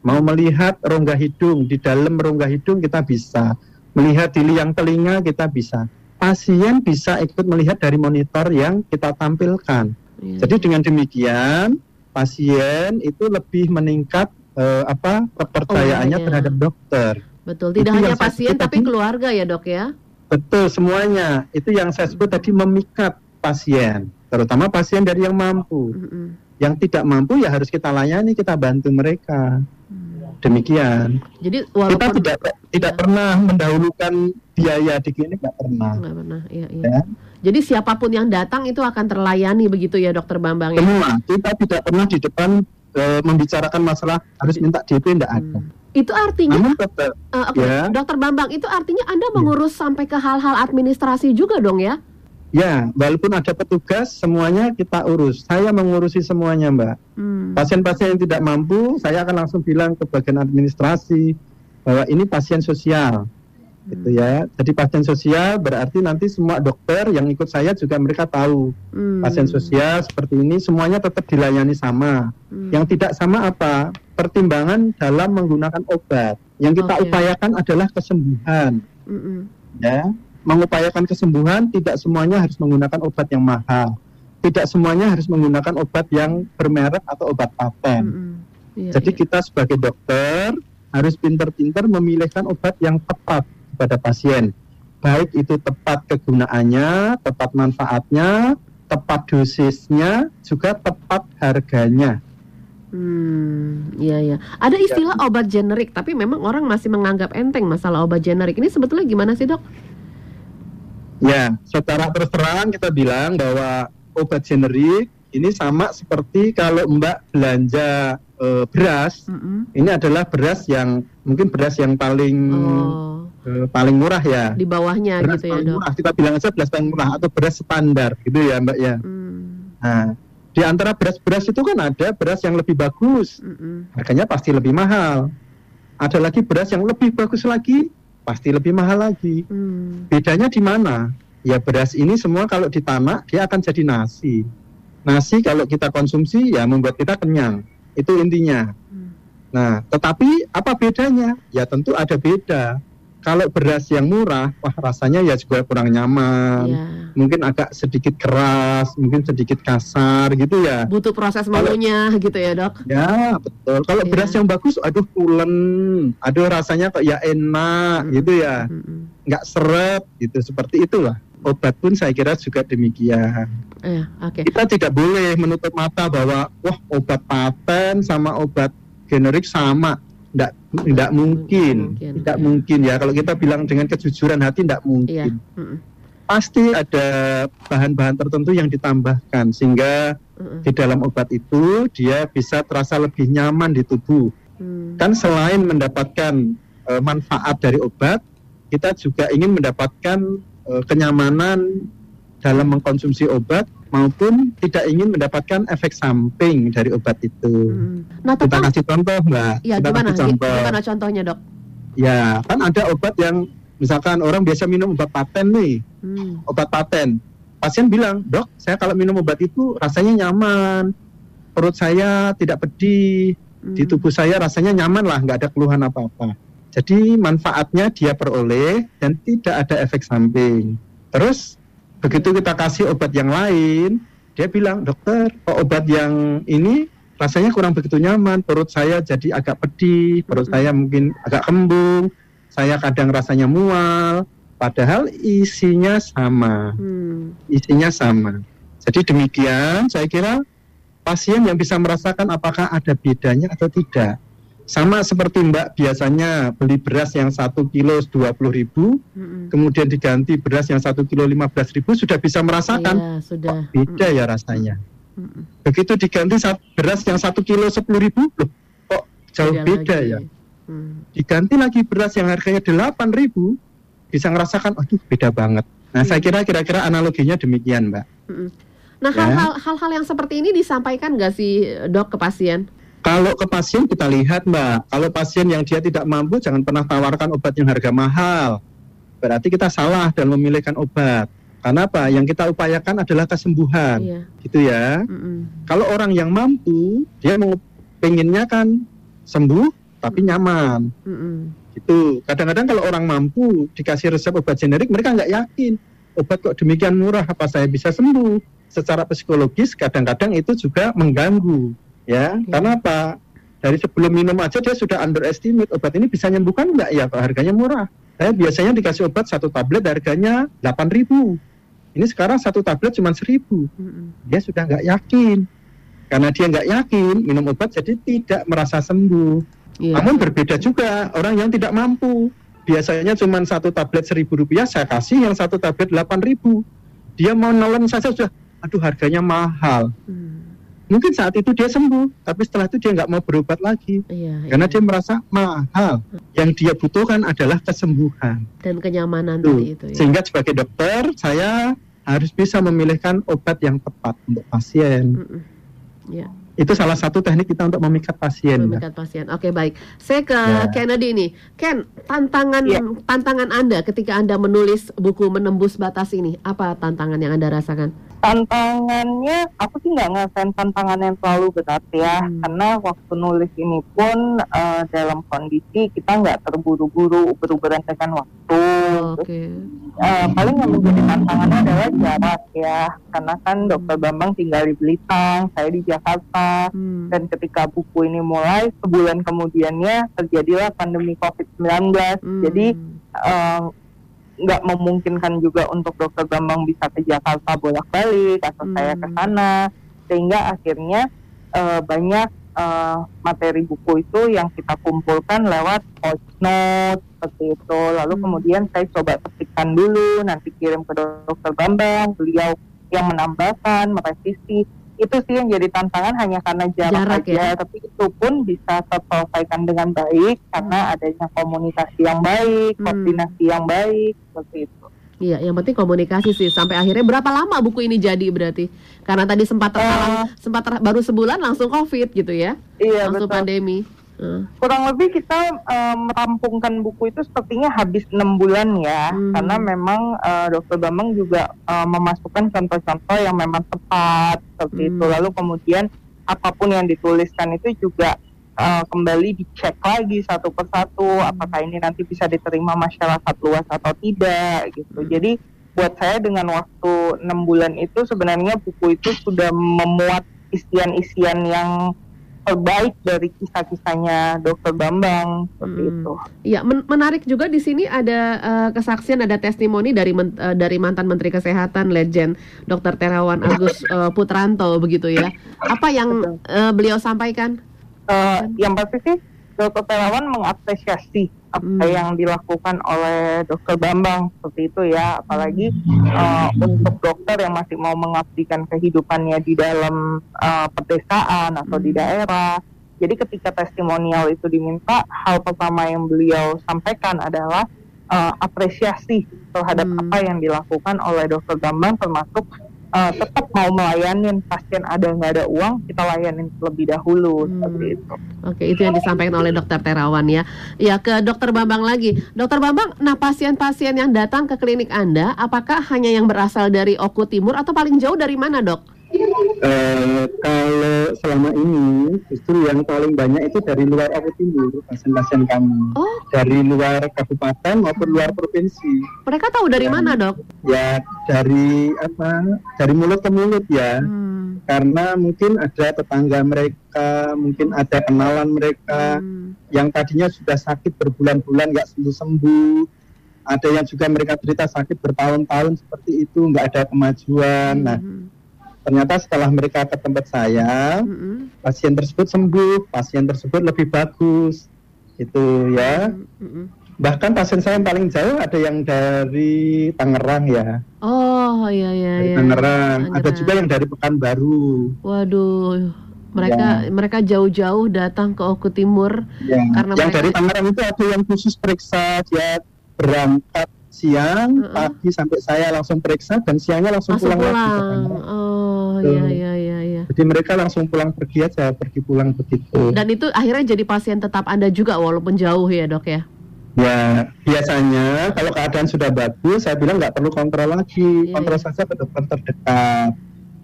Mau melihat rongga hidung, di dalam rongga hidung kita bisa. Melihat di liang telinga kita bisa pasien bisa ikut melihat dari monitor yang kita tampilkan. Ya. Jadi dengan demikian pasien itu lebih meningkat uh, apa kepercayaannya oh, ya. terhadap dokter. Betul, tidak itu hanya pasien tapi tadi, keluarga ya dok ya. Betul semuanya. Itu yang saya sebut tadi memikat pasien, terutama pasien dari yang mampu. Mm -hmm. Yang tidak mampu ya harus kita layani, kita bantu mereka. Demikian. Jadi walaupun kita tidak tidak ya. pernah mendahulukan biaya di klinik nggak pernah. Nggak pernah, iya, iya. Ya. Jadi siapa pun yang datang itu akan terlayani begitu ya dokter Bambang ya? Semua. Kita tidak pernah di depan e, membicarakan masalah harus minta DP tidak hmm. ada. Itu artinya, Namun, dokter, uh, okay. ya. dokter Bambang itu artinya Anda mengurus ya. sampai ke hal-hal administrasi juga dong ya? Ya, walaupun ada petugas, semuanya kita urus. Saya mengurusi semuanya, Mbak. Hmm. Pasien-pasien yang tidak mampu, saya akan langsung bilang ke bagian administrasi bahwa ini pasien sosial, hmm. gitu ya. Jadi pasien sosial berarti nanti semua dokter yang ikut saya juga mereka tahu hmm. pasien sosial seperti ini semuanya tetap dilayani sama. Hmm. Yang tidak sama apa? Pertimbangan dalam menggunakan obat. Yang kita okay. upayakan adalah kesembuhan. Hmm. Ya mengupayakan kesembuhan tidak semuanya harus menggunakan obat yang mahal. Tidak semuanya harus menggunakan obat yang bermerek atau obat paten. Mm -hmm. iya, Jadi iya. kita sebagai dokter harus pintar-pintar memilihkan obat yang tepat kepada pasien. Baik itu tepat kegunaannya, tepat manfaatnya, tepat dosisnya, juga tepat harganya. Hmm, iya ya. Ada istilah ya. obat generik, tapi memang orang masih menganggap enteng masalah obat generik. Ini sebetulnya gimana sih dok? Ya, secara terus terang kita bilang bahwa obat generik ini sama seperti kalau Mbak belanja e, beras, mm -hmm. ini adalah beras yang mungkin beras yang paling oh. e, paling murah ya. Di bawahnya beras gitu ya, Dok. Murah. Kita bilang aja beras paling murah atau beras standar gitu ya, Mbak ya. Mm. Nah, di antara beras-beras itu kan ada beras yang lebih bagus. Mm -hmm. Harganya pasti lebih mahal. Ada lagi beras yang lebih bagus lagi, pasti lebih mahal lagi. Hmm. Bedanya di mana? Ya beras ini semua kalau ditanak dia akan jadi nasi. Nasi kalau kita konsumsi ya membuat kita kenyang. Itu intinya. Hmm. Nah, tetapi apa bedanya? Ya tentu ada beda kalau beras yang murah, wah rasanya ya juga kurang nyaman. Yeah. Mungkin agak sedikit keras, mungkin sedikit kasar gitu ya. Butuh proses malunya gitu ya, Dok. Ya, betul. Kalau yeah. beras yang bagus, aduh pulen, aduh rasanya kok ya enak mm -hmm. gitu ya. Mm -hmm. Nggak seret gitu, seperti itulah. Obat pun saya kira juga demikian. Yeah, okay. Kita tidak boleh menutup mata bahwa wah obat paten sama obat generik sama tidak tidak mungkin, mungkin tidak ya. mungkin ya kalau kita bilang dengan kejujuran hati tidak mungkin ya. pasti ada bahan-bahan tertentu yang ditambahkan sehingga mm di dalam obat itu dia bisa terasa lebih nyaman di tubuh mm. kan selain mendapatkan uh, manfaat dari obat kita juga ingin mendapatkan uh, kenyamanan dalam mengkonsumsi obat maupun tidak ingin mendapatkan efek samping dari obat itu. Hmm. Nah, kita kasih contoh, Mbak. Ya, kita gimana? contoh. Gimana contohnya, Dok? Ya, kan ada obat yang misalkan orang biasa minum obat paten nih. Hmm. Obat paten. Pasien bilang, "Dok, saya kalau minum obat itu rasanya nyaman. Perut saya tidak pedih, hmm. di tubuh saya rasanya nyaman lah, nggak ada keluhan apa-apa." Jadi manfaatnya dia peroleh dan tidak ada efek samping. Terus Begitu kita kasih obat yang lain, dia bilang, dokter, kok obat yang ini rasanya kurang begitu nyaman, perut saya jadi agak pedih, perut hmm. saya mungkin agak kembung, saya kadang rasanya mual, padahal isinya sama, hmm. isinya sama. Jadi demikian, saya kira pasien yang bisa merasakan apakah ada bedanya atau tidak. Sama seperti Mbak biasanya beli beras yang satu kilo dua puluh ribu, mm-hmm. kemudian diganti beras yang satu kilo lima belas ribu, sudah bisa merasakan iya, sudah. Oh, beda mm-hmm. ya rasanya. Mm-hmm. Begitu diganti beras yang satu kilo sepuluh ribu, loh kok jauh beda, beda ya. Mm. Diganti lagi beras yang harganya delapan ribu, bisa merasakan, aduh beda banget. Nah, mm. saya kira kira-kira analoginya demikian, Mbak. Mm-hmm. Nah, ya. hal-hal ya. hal-hal yang seperti ini disampaikan nggak sih dok ke pasien? Kalau ke pasien kita lihat mbak, kalau pasien yang dia tidak mampu jangan pernah tawarkan obat yang harga mahal. Berarti kita salah dalam memilihkan obat. Karena apa? Yang kita upayakan adalah kesembuhan, iya. gitu ya. Mm -mm. Kalau orang yang mampu, dia mau pengennya kan sembuh tapi nyaman. Mm -mm. Gitu. Kadang-kadang kalau orang mampu dikasih resep obat generik, mereka nggak yakin obat kok demikian murah, apa saya bisa sembuh? Secara psikologis kadang-kadang itu juga mengganggu ya hmm. karena apa? Dari sebelum minum aja dia sudah underestimate obat ini bisa nyembuhkan nggak? Ya Pak harganya murah. Saya biasanya dikasih obat satu tablet harganya 8000 ini sekarang satu tablet cuma 1000 hmm. dia sudah nggak yakin. Karena dia nggak yakin minum obat jadi tidak merasa sembuh. Yeah. namun berbeda juga orang yang tidak mampu. Biasanya cuma satu tablet seribu rupiah saya kasih yang satu tablet delapan ribu. Dia mau nolong saja sudah aduh harganya mahal. Hmm mungkin saat itu dia sembuh, tapi setelah itu dia nggak mau berobat lagi, iya, karena iya. dia merasa mahal. Yang dia butuhkan adalah kesembuhan dan kenyamanan Tuh. tadi itu. Ya. Sehingga sebagai dokter saya harus bisa memilihkan obat yang tepat untuk pasien. Mm -mm. Ya itu salah satu teknik kita untuk memikat pasien. Memikat ya. pasien. Oke baik. Saya ke ya. Kennedy ini. Ken, tantangan ya. tantangan Anda ketika Anda menulis buku menembus batas ini, apa tantangan yang Anda rasakan? Tantangannya, aku sih nggak ngerasain tantangan yang terlalu berat ya, hmm. karena waktu nulis ini pun uh, dalam kondisi kita nggak terburu-buru, beruberan dengan waktu. Oh, Oke. Okay. Uh, paling yang menjadi tantangannya adalah jarak ya, karena kan Dokter Bambang tinggal di Belitung, saya di Jakarta hmm. dan ketika buku ini mulai sebulan kemudiannya terjadilah pandemi COVID-19 hmm. jadi uh, nggak memungkinkan juga untuk dokter Bambang bisa ke Jakarta bolak-balik atau hmm. saya ke sana sehingga akhirnya uh, banyak uh, materi buku itu yang kita kumpulkan lewat voice note seperti itu lalu hmm. kemudian saya coba ketikkan dulu nanti kirim ke dokter Bambang beliau yang menambahkan merevisi itu sih yang jadi tantangan hanya karena jarak, jarak aja ya? tapi itu pun bisa terselesaikan dengan baik karena hmm. adanya komunikasi yang baik hmm. koordinasi yang baik seperti itu Iya, yang penting komunikasi sih. Sampai akhirnya berapa lama buku ini jadi berarti? Karena tadi sempat terhalang, uh, sempat ter, baru sebulan langsung COVID gitu ya? Iya, langsung betul. pandemi. Hmm. Kurang lebih kita uh, merampungkan buku itu sepertinya habis enam bulan ya, hmm. karena memang uh, Dokter Bambang juga uh, memasukkan contoh-contoh yang memang tepat seperti hmm. itu. Lalu kemudian apa pun yang dituliskan itu juga uh, kembali dicek lagi satu persatu, hmm. apakah ini nanti bisa diterima masyarakat luas atau tidak gitu. Hmm. Jadi buat saya dengan waktu enam bulan itu sebenarnya buku itu sudah memuat isian-isian yang terbaik dari kisah-kisahnya Dokter Bambang seperti hmm. itu. Iya, men menarik juga di sini ada uh, kesaksian, ada testimoni dari men uh, dari mantan Menteri Kesehatan Legend Dokter Terawan Agus uh, Putranto begitu ya. Apa yang uh, beliau sampaikan? Uh, yang pasti sih Dokter Terawan mengapresiasi apa hmm. yang dilakukan oleh Dokter Bambang seperti itu ya, apalagi uh, untuk dokter yang masih mau mengabdikan kehidupannya di dalam uh, pedesaan atau hmm. di daerah. Jadi ketika testimonial itu diminta, hal pertama yang beliau sampaikan adalah uh, apresiasi terhadap hmm. apa yang dilakukan oleh Dokter Bambang termasuk uh, tetap mau melayanin pasien ada nggak ada uang kita layanin terlebih dahulu hmm. seperti itu. Oke itu yang disampaikan oleh dokter Terawan ya. Ya ke dokter Bambang lagi. Dokter Bambang, nah pasien-pasien yang datang ke klinik Anda apakah hanya yang berasal dari Oku Timur atau paling jauh dari mana dok? Uh, kalau selama ini justru yang paling banyak itu dari luar Aku Timur pasien-pasien kami oh. dari luar kabupaten maupun luar provinsi. Mereka tahu dari Dan, mana dok? Ya dari apa? Dari mulut ke mulut ya. Hmm. Karena mungkin ada tetangga mereka, mungkin ada kenalan mereka hmm. yang tadinya sudah sakit berbulan-bulan nggak sembuh-sembuh. Ada yang juga mereka cerita sakit bertahun-tahun seperti itu, nggak ada kemajuan. Nah, hmm. Nah ternyata setelah mereka ke tempat saya, mm-hmm. pasien tersebut sembuh, pasien tersebut lebih bagus, itu ya. Mm-hmm. Bahkan pasien saya yang paling jauh ada yang dari Tangerang ya. Oh iya iya. Dari iya. Tangerang. Tangerang. Ada juga yang dari Pekanbaru. Waduh, mereka ya. mereka jauh-jauh datang ke Oku Timur ya. karena yang mereka... dari Tangerang itu ada yang khusus periksa dia berangkat siang, uh -uh. pagi sampai saya langsung periksa dan siangnya langsung, langsung pulang, pulang. lagi. Oh iya iya iya iya. Jadi mereka langsung pulang pergi aja, pergi pulang begitu. Dan itu akhirnya jadi pasien tetap Anda juga walaupun jauh ya, Dok ya? Ya, biasanya kalau keadaan sudah bagus, saya bilang nggak perlu kontrol lagi, yeah, kontrol yeah. saja ke dokter terdekat.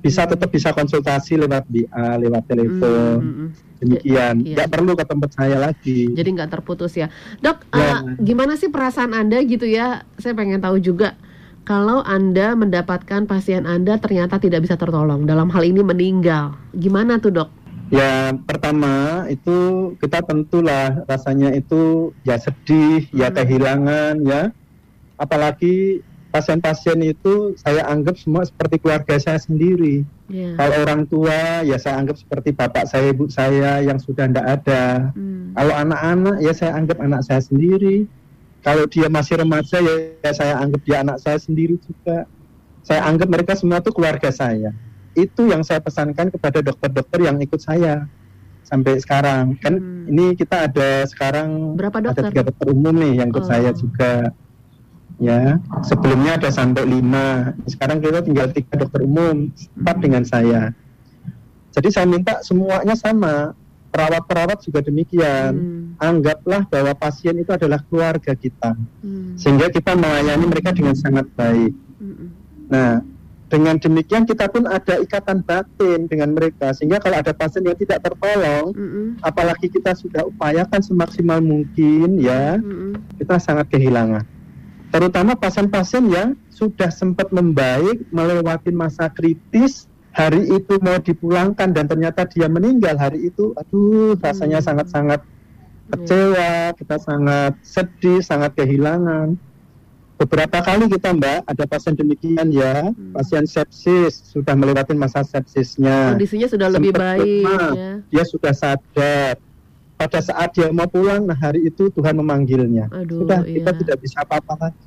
Bisa hmm. tetap bisa konsultasi lewat BA, lewat telepon. Mm -hmm. Demikian, iya. nggak perlu ke tempat saya lagi. Jadi nggak terputus ya, dok. Ya. Uh, gimana sih perasaan anda gitu ya? Saya pengen tahu juga kalau anda mendapatkan pasien anda ternyata tidak bisa tertolong, dalam hal ini meninggal, gimana tuh dok? Ya pertama itu kita tentulah rasanya itu ya sedih, ya hmm. ya kehilangan ya. Apalagi pasien-pasien itu saya anggap semua seperti keluarga saya sendiri. Yeah. Kalau orang tua ya saya anggap seperti bapak saya, ibu saya yang sudah tidak ada. Hmm. Kalau anak-anak ya saya anggap anak saya sendiri. Kalau dia masih remaja ya, ya saya anggap dia anak saya sendiri juga. Saya anggap mereka semua itu keluarga saya itu yang saya pesankan kepada dokter-dokter yang ikut saya sampai sekarang kan hmm. ini kita ada sekarang berapa dokter? ada tiga dokter umum nih yang ikut oh. saya juga ya sebelumnya ada sampai lima sekarang kita tinggal tiga dokter umum empat hmm. dengan saya jadi saya minta semuanya sama perawat-perawat juga demikian hmm. anggaplah bahwa pasien itu adalah keluarga kita hmm. sehingga kita melayani mereka dengan sangat baik hmm. nah dengan demikian kita pun ada ikatan batin dengan mereka sehingga kalau ada pasien yang tidak tertolong, mm -hmm. apalagi kita sudah upayakan semaksimal mungkin ya, mm -hmm. kita sangat kehilangan. Terutama pasien-pasien yang sudah sempat membaik melewati masa kritis, hari itu mau dipulangkan dan ternyata dia meninggal hari itu, aduh rasanya sangat-sangat mm -hmm. kecewa, kita sangat sedih, sangat kehilangan beberapa kali kita mbak ada pasien demikian ya hmm. pasien sepsis sudah melewati masa sepsisnya kondisinya sudah lebih baik ya. dia sudah sadar pada saat dia mau pulang nah hari itu Tuhan memanggilnya Aduh, sudah iya. kita tidak bisa apa-apa lagi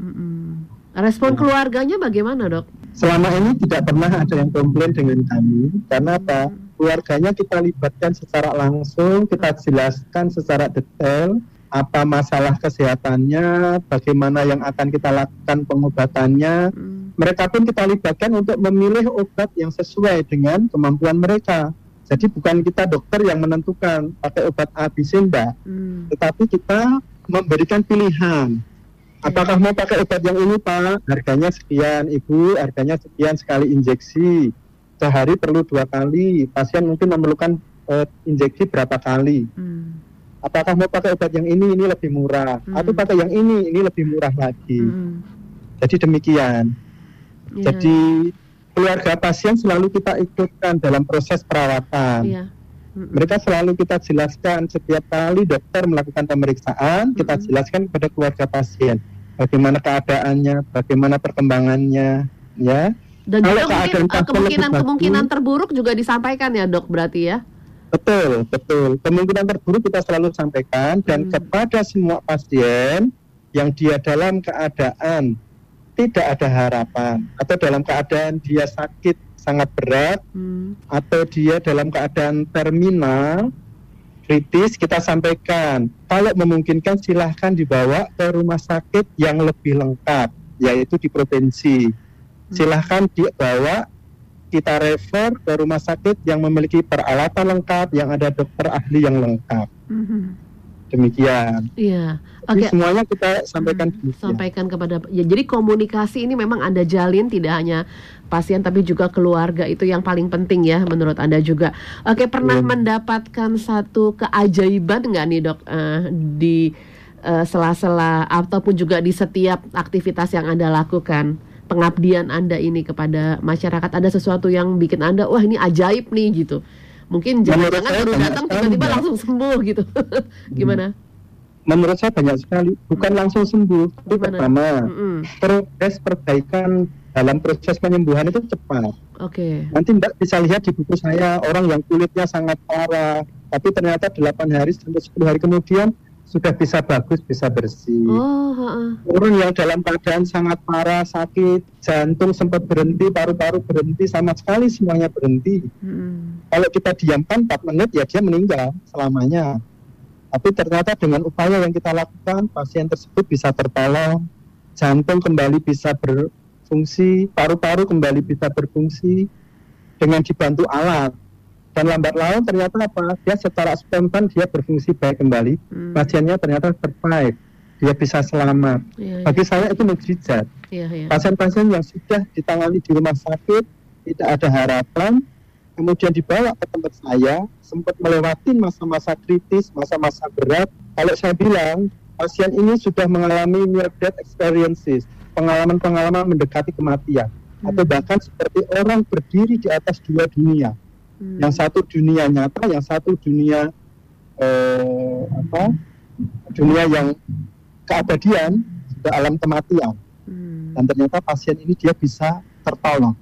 mm respon ya. keluarganya bagaimana dok selama ini tidak pernah ada yang komplain dengan kami karena apa keluarganya kita libatkan secara langsung kita jelaskan secara detail apa masalah kesehatannya, bagaimana yang akan kita lakukan pengobatannya. Hmm. Mereka pun kita libatkan untuk memilih obat yang sesuai dengan kemampuan mereka. Jadi bukan kita dokter yang menentukan pakai obat A, B, C, enggak. Hmm. Tetapi kita memberikan pilihan. Apakah mau pakai obat yang ini Pak? Harganya sekian, Ibu, harganya sekian sekali injeksi. Sehari perlu dua kali. Pasien mungkin memerlukan uh, injeksi berapa kali. Hmm apakah mau pakai obat yang ini ini lebih murah hmm. atau pakai yang ini ini lebih murah lagi hmm. jadi demikian yeah. jadi keluarga pasien selalu kita ikutkan dalam proses perawatan yeah. Mereka selalu kita jelaskan setiap kali dokter melakukan pemeriksaan kita jelaskan kepada keluarga pasien. Bagaimana keadaannya bagaimana perkembangannya ya. Dan kalau juga mungkin kemungkinan kemungkinan terburuk juga disampaikan ya dok berarti ya? Betul, betul. Kemungkinan terburuk kita selalu sampaikan dan hmm. kepada semua pasien yang dia dalam keadaan tidak ada harapan atau dalam keadaan dia sakit sangat berat hmm. atau dia dalam keadaan terminal kritis kita sampaikan kalau memungkinkan silahkan dibawa ke rumah sakit yang lebih lengkap yaitu di provinsi hmm. silahkan dibawa kita refer ke rumah sakit yang memiliki peralatan lengkap, yang ada dokter ahli yang lengkap. Mm-hmm. Demikian. Iya. Oke. Okay. Semuanya kita sampaikan. Hmm, sampaikan kepada. Ya, jadi komunikasi ini memang anda jalin tidak hanya pasien tapi juga keluarga itu yang paling penting ya menurut anda juga. Oke. Pernah hmm. mendapatkan satu keajaiban nggak nih dok uh, di uh, sela-sela ataupun juga di setiap aktivitas yang anda lakukan? pengabdian Anda ini kepada masyarakat ada sesuatu yang bikin Anda wah ini ajaib nih gitu. Mungkin jangan-jangan baru datang tiba-tiba langsung sembuh gitu. Gimana? Menurut saya banyak sekali, bukan hmm. langsung sembuh. Itu pertama, hmm. progres perbaikan dalam proses penyembuhan itu cepat. Oke. Okay. Nanti Mbak bisa lihat di buku saya orang yang kulitnya sangat parah, tapi ternyata 8 hari sampai 10 hari kemudian sudah bisa bagus, bisa bersih. Oh, uh, Orang yang dalam keadaan sangat parah, sakit, jantung sempat berhenti, paru-paru berhenti, sama sekali semuanya berhenti. Hmm. Kalau kita diamkan 4 menit, ya dia meninggal selamanya. Tapi ternyata dengan upaya yang kita lakukan, pasien tersebut bisa tertolong, jantung kembali bisa berfungsi, paru-paru kembali bisa berfungsi dengan dibantu alat dan lambat laun ternyata apa dia secara spontan dia berfungsi baik kembali hmm. pasiennya ternyata survive dia bisa selamat ya, ya. bagi saya itu mukjizat ya, ya. pasien-pasien yang sudah ditangani di rumah sakit tidak ada harapan kemudian dibawa ke tempat saya sempat melewati masa-masa kritis masa-masa berat kalau saya bilang pasien ini sudah mengalami near death experiences pengalaman-pengalaman mendekati kematian hmm. atau bahkan seperti orang berdiri di atas dua dunia Hmm. Yang satu dunia nyata, yang satu dunia eh, apa? Dunia yang keabadian, sudah alam kematian. Hmm. Dan ternyata pasien ini dia bisa tertolong.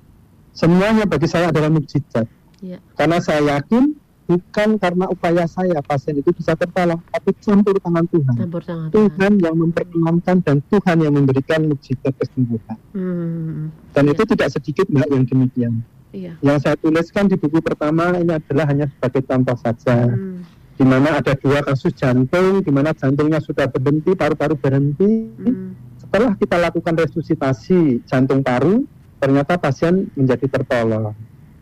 Semuanya bagi saya adalah mukjizat. Ya. Karena saya yakin bukan karena upaya saya pasien itu bisa tertolong, tapi campur tangan Tuhan. Campur tangan Tuhan. Tuhan yang memperkenankan dan Tuhan yang memberikan mukjizat kesembuhan. Hmm. Dan ya. itu tidak sedikit mbak yang demikian. Iya. Yang saya tuliskan di buku pertama ini adalah hanya sebagai contoh saja. Hmm. Di mana ada dua kasus jantung, di mana jantungnya sudah berhenti, paru-paru berhenti. Hmm. Setelah kita lakukan resusitasi jantung paru, ternyata pasien menjadi tertolong.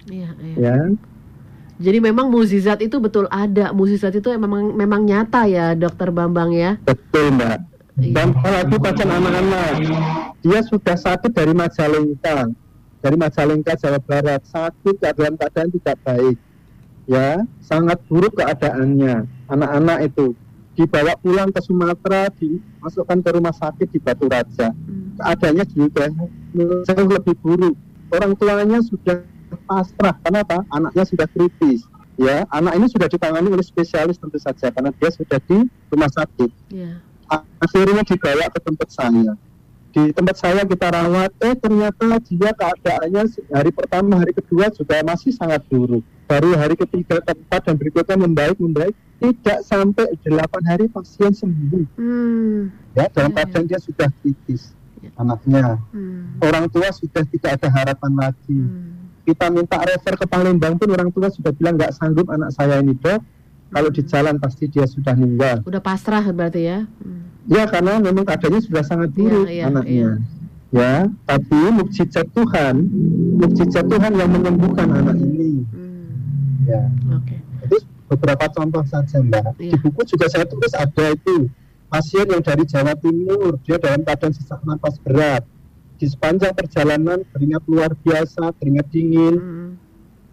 Iya, iya. Ya. Jadi memang mukjizat itu betul ada. Mukjizat itu memang memang nyata ya, Dokter Bambang ya. Betul, Mbak. Iya. Dan apalagi pasien anak-anak, dia sudah sakit dari Majalengka, dari Majalengka Jawa Barat sakit keadaan keadaan tidak baik. Ya sangat buruk keadaannya. Anak-anak itu dibawa pulang ke Sumatera dimasukkan ke rumah sakit di Batu Raja. Hmm. keadaannya juga jauh lebih buruk. Orang tuanya sudah pasrah. Karena apa? Anaknya sudah kritis. Ya anak ini sudah ditangani oleh spesialis tentu saja karena dia sudah di rumah sakit. Yeah. akhirnya dibawa ke tempat saya di tempat saya kita rawat, eh ternyata dia keadaannya hari pertama, hari kedua juga masih sangat buruk. Baru hari ketiga, keempat dan berikutnya membaik, membaik. Tidak sampai delapan hari pasien sembuh. Hmm. Ya, dalam ya, keadaan dia sudah kritis ya. anaknya. Hmm. Orang tua sudah tidak ada harapan lagi. Hmm. Kita minta refer ke Palembang pun orang tua sudah bilang nggak sanggup anak saya ini dok. Kalau di jalan pasti dia sudah meninggal. Udah pasrah berarti ya. Hmm Ya karena memang keadaannya sudah sangat iya, buruk ya, ya, anaknya. Ya. ya, tapi mukjizat Tuhan, mukjizat Tuhan yang menyembuhkan anak ini. Hmm. Ya. Oke. Okay. Itu beberapa contoh saja Mbak. Ya. Di buku juga saya tulis ada itu pasien yang dari Jawa Timur, dia dalam keadaan sesak nafas berat. Di sepanjang perjalanan keringat luar biasa, keringat dingin. Hmm.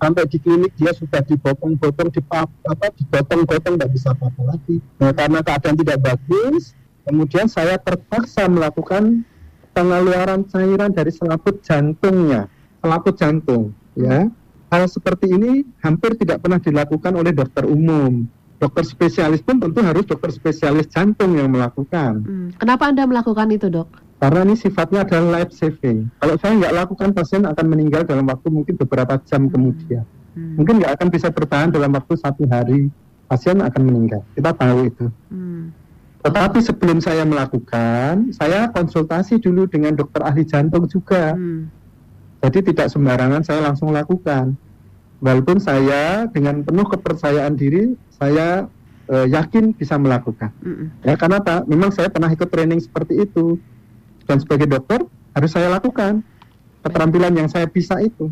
Sampai di klinik dia sudah dibotong-botong, dipap, apa, dibotong-botong, tidak bisa apa-apa lagi. Nah, karena keadaan tidak bagus, Kemudian saya terpaksa melakukan pengeluaran cairan dari selaput jantungnya, selaput jantung, ya. Hal seperti ini hampir tidak pernah dilakukan oleh dokter umum. Dokter spesialis pun tentu harus dokter spesialis jantung yang melakukan. Hmm. Kenapa Anda melakukan itu, dok? Karena ini sifatnya adalah life saving. Kalau saya nggak lakukan, pasien akan meninggal dalam waktu mungkin beberapa jam hmm. kemudian. Hmm. Mungkin nggak akan bisa bertahan dalam waktu satu hari. Pasien akan meninggal. Kita tahu itu. Hmm. Tetapi sebelum saya melakukan, saya konsultasi dulu dengan dokter ahli jantung juga. Hmm. Jadi tidak sembarangan saya langsung lakukan. Walaupun saya dengan penuh kepercayaan diri, saya e, yakin bisa melakukan. Hmm. Ya karena apa? Memang saya pernah ikut training seperti itu. Dan sebagai dokter harus saya lakukan keterampilan yang saya bisa itu.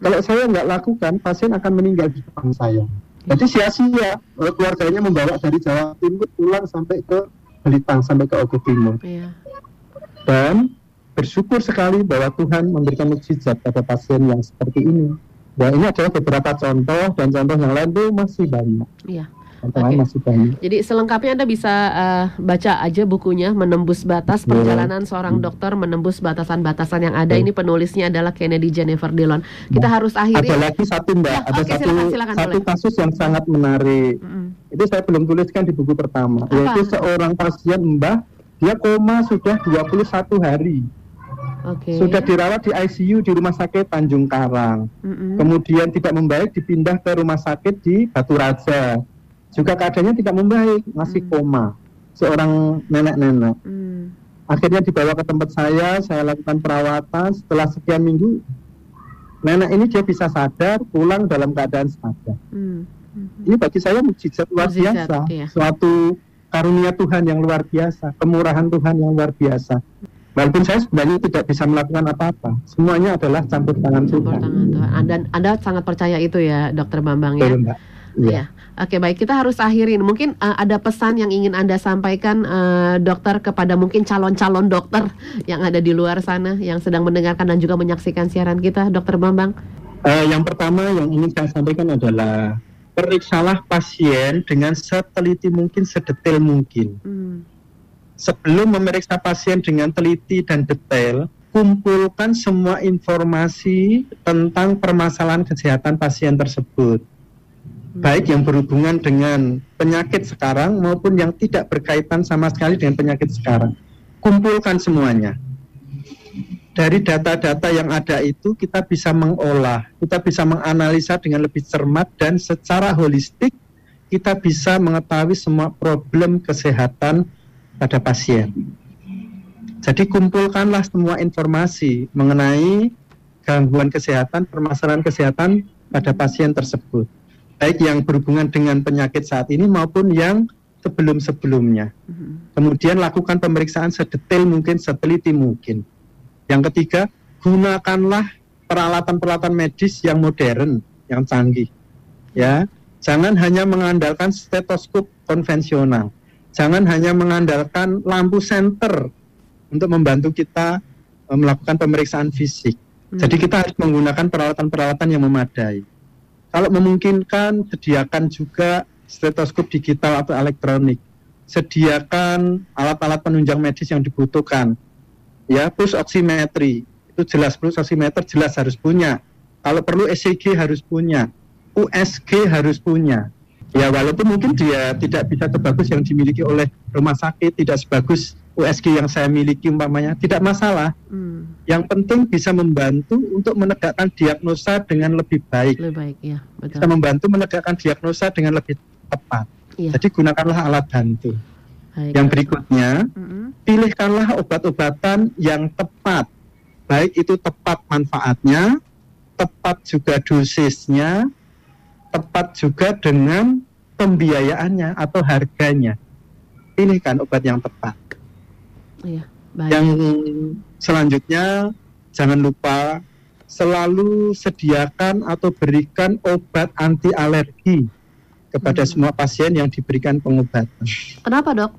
Kalau saya nggak lakukan, pasien akan meninggal di depan saya. Jadi sia-sia keluarganya membawa dari Jawa Timur pulang sampai ke Belitung sampai ke Ogo Timur. Iya. Dan bersyukur sekali bahwa Tuhan memberikan mukjizat pada pasien yang seperti ini. Nah ini adalah beberapa contoh dan contoh yang lain itu masih banyak. Iya. Okay. masih banyak. Jadi selengkapnya Anda bisa uh, baca aja bukunya Menembus Batas. Perjalanan Seorang hmm. Dokter Menembus Batasan-batasan yang ada. Hmm. Ini penulisnya adalah Kennedy Jennifer Dillon. Kita hmm. harus akhiri. Ada lagi satu Mbak, ya, ada okay, satu silakan, silakan, satu boleh. kasus yang sangat menarik. Hmm. Itu saya belum tuliskan di buku pertama. Apa? Yaitu seorang pasien Mbak, dia koma sudah 21 hari. Okay. Sudah dirawat di ICU di Rumah Sakit Tanjung Karang. Mm -hmm. Kemudian tidak membaik dipindah ke Rumah Sakit di Batu Raja. Juga keadaannya tidak membaik, masih mm. koma. Seorang nenek-nenek. Mm. Akhirnya dibawa ke tempat saya, saya lakukan perawatan. Setelah sekian minggu, nenek ini dia bisa sadar, pulang dalam keadaan sadar. Mm. -hmm. Ini bagi saya mujizat luar mujizat, biasa, iya. suatu karunia Tuhan yang luar biasa, kemurahan Tuhan yang luar biasa. Walaupun saya sebenarnya tidak bisa melakukan apa-apa, semuanya adalah campur tangan campur Tuhan. Tangan Tuhan. Anda, Anda sangat percaya itu ya, Dokter Bambang ya. Betul, Iya. Ya. Oke baik kita harus akhirin. Mungkin uh, ada pesan yang ingin anda sampaikan uh, dokter kepada mungkin calon-calon dokter yang ada di luar sana yang sedang mendengarkan dan juga menyaksikan siaran kita, Dokter Bambang. Uh, yang pertama yang ingin saya sampaikan adalah periksalah pasien dengan seteliti mungkin, sedetail mungkin. Hmm. Sebelum memeriksa pasien dengan teliti dan detail, kumpulkan semua informasi tentang permasalahan kesehatan pasien tersebut. Baik yang berhubungan dengan penyakit sekarang maupun yang tidak berkaitan sama sekali dengan penyakit sekarang. Kumpulkan semuanya dari data-data yang ada itu kita bisa mengolah, kita bisa menganalisa dengan lebih cermat dan secara holistik kita bisa mengetahui semua problem kesehatan pada pasien. Jadi kumpulkanlah semua informasi mengenai gangguan kesehatan, permasalahan kesehatan pada pasien tersebut. Baik yang berhubungan dengan penyakit saat ini maupun yang sebelum-sebelumnya. Mm-hmm. Kemudian lakukan pemeriksaan sedetail mungkin, seteliti mungkin yang ketiga, gunakanlah peralatan-peralatan medis yang modern, yang canggih. Ya, jangan hanya mengandalkan stetoskop konvensional. Jangan hanya mengandalkan lampu senter untuk membantu kita eh, melakukan pemeriksaan fisik. Hmm. Jadi kita harus menggunakan peralatan-peralatan yang memadai. Kalau memungkinkan, sediakan juga stetoskop digital atau elektronik. Sediakan alat-alat penunjang medis yang dibutuhkan. Ya pulse oximetry itu jelas pulse oximeter jelas harus punya. Kalau perlu ECG harus punya. USG harus punya. Ya walaupun mungkin dia tidak bisa sebagus yang dimiliki oleh rumah sakit tidak sebagus USG yang saya miliki umpamanya tidak masalah hmm. yang penting bisa membantu untuk menegakkan diagnosa dengan lebih baik lebih baik ya betul. bisa membantu menegakkan diagnosa dengan lebih tepat ya. jadi gunakanlah alat bantu Baik. Yang berikutnya, pilihkanlah obat-obatan yang tepat. Baik itu tepat manfaatnya, tepat juga dosisnya, tepat juga dengan pembiayaannya atau harganya. Pilihkan obat yang tepat. Iya, baik. Yang selanjutnya, jangan lupa selalu sediakan atau berikan obat anti alergi kepada hmm. semua pasien yang diberikan pengobatan. Kenapa dok?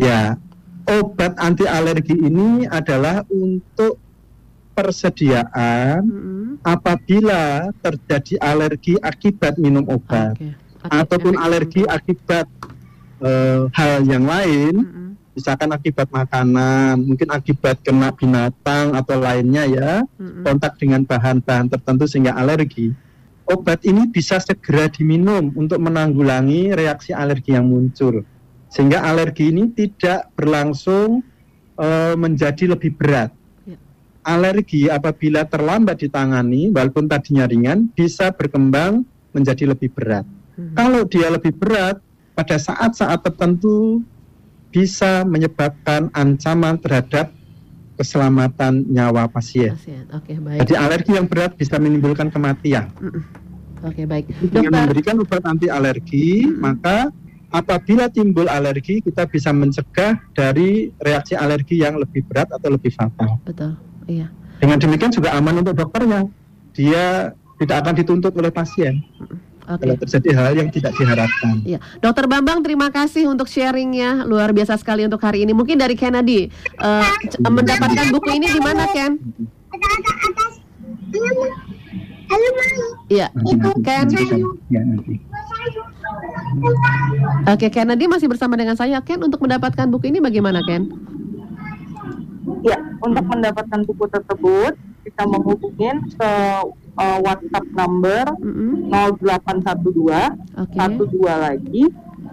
Ya, obat anti alergi ini adalah untuk persediaan hmm. apabila terjadi alergi akibat minum obat okay. ataupun alergi akibat uh, hal yang lain, hmm. Misalkan akibat makanan, mungkin akibat kena binatang atau lainnya ya, kontak dengan bahan-bahan tertentu sehingga alergi obat ini bisa segera diminum untuk menanggulangi reaksi alergi yang muncul sehingga alergi ini tidak berlangsung e, menjadi lebih berat. Ya. Alergi apabila terlambat ditangani walaupun tadinya ringan bisa berkembang menjadi lebih berat. Hmm. Kalau dia lebih berat pada saat-saat tertentu bisa menyebabkan ancaman terhadap keselamatan nyawa pasien. pasien. Oke, baik. Jadi alergi yang berat bisa menimbulkan kematian. Oke, baik. Dengan memberikan obat anti alergi, mm maka apabila timbul alergi kita bisa mencegah dari reaksi alergi yang lebih berat atau lebih fatal. Betul. Iya. Dengan demikian juga aman untuk dokternya. Dia tidak akan dituntut oleh pasien. Okay. Kalau terjadi hal yang tidak diharapkan. Iya. Dokter Bambang, terima kasih untuk sharingnya, luar biasa sekali untuk hari ini. Mungkin dari Kennedy uh, mendapatkan buku ini di mana, Ken? Iya, Ken. Ya, Oke, Kennedy masih bersama dengan saya, Ken. Untuk mendapatkan buku ini bagaimana, Ken? Ya, untuk mendapatkan buku tersebut bisa menghubungin ke uh, WhatsApp number mm -hmm. 0812 okay. 12 lagi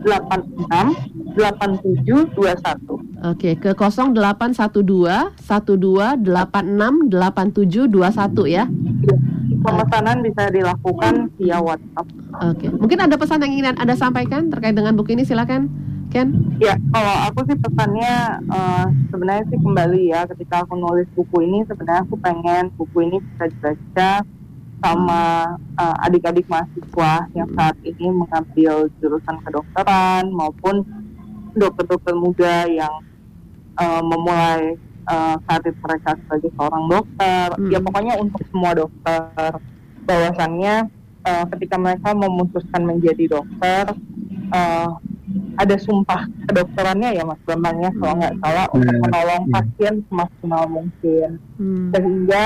86 8721. Oke, ke 0812 1286 8721 ya. Pemesanan bisa dilakukan via WhatsApp. Oke, mungkin ada pesan yang ingin Anda sampaikan terkait dengan buku ini silakan. Ken? Ya, kalau aku sih pesannya uh, sebenarnya sih kembali ya ketika aku nulis buku ini sebenarnya aku pengen buku ini bisa dibaca sama uh, adik-adik mahasiswa yang saat ini mengambil jurusan kedokteran maupun dokter-dokter muda yang uh, memulai uh, karir mereka sebagai seorang dokter. Hmm. Ya pokoknya untuk semua dokter bahwasannya uh, ketika mereka memutuskan menjadi dokter uh, ada sumpah kedokterannya ya Mas Bambang ya kalau nggak salah hmm. untuk menolong pasien semaksimal mungkin hmm. sehingga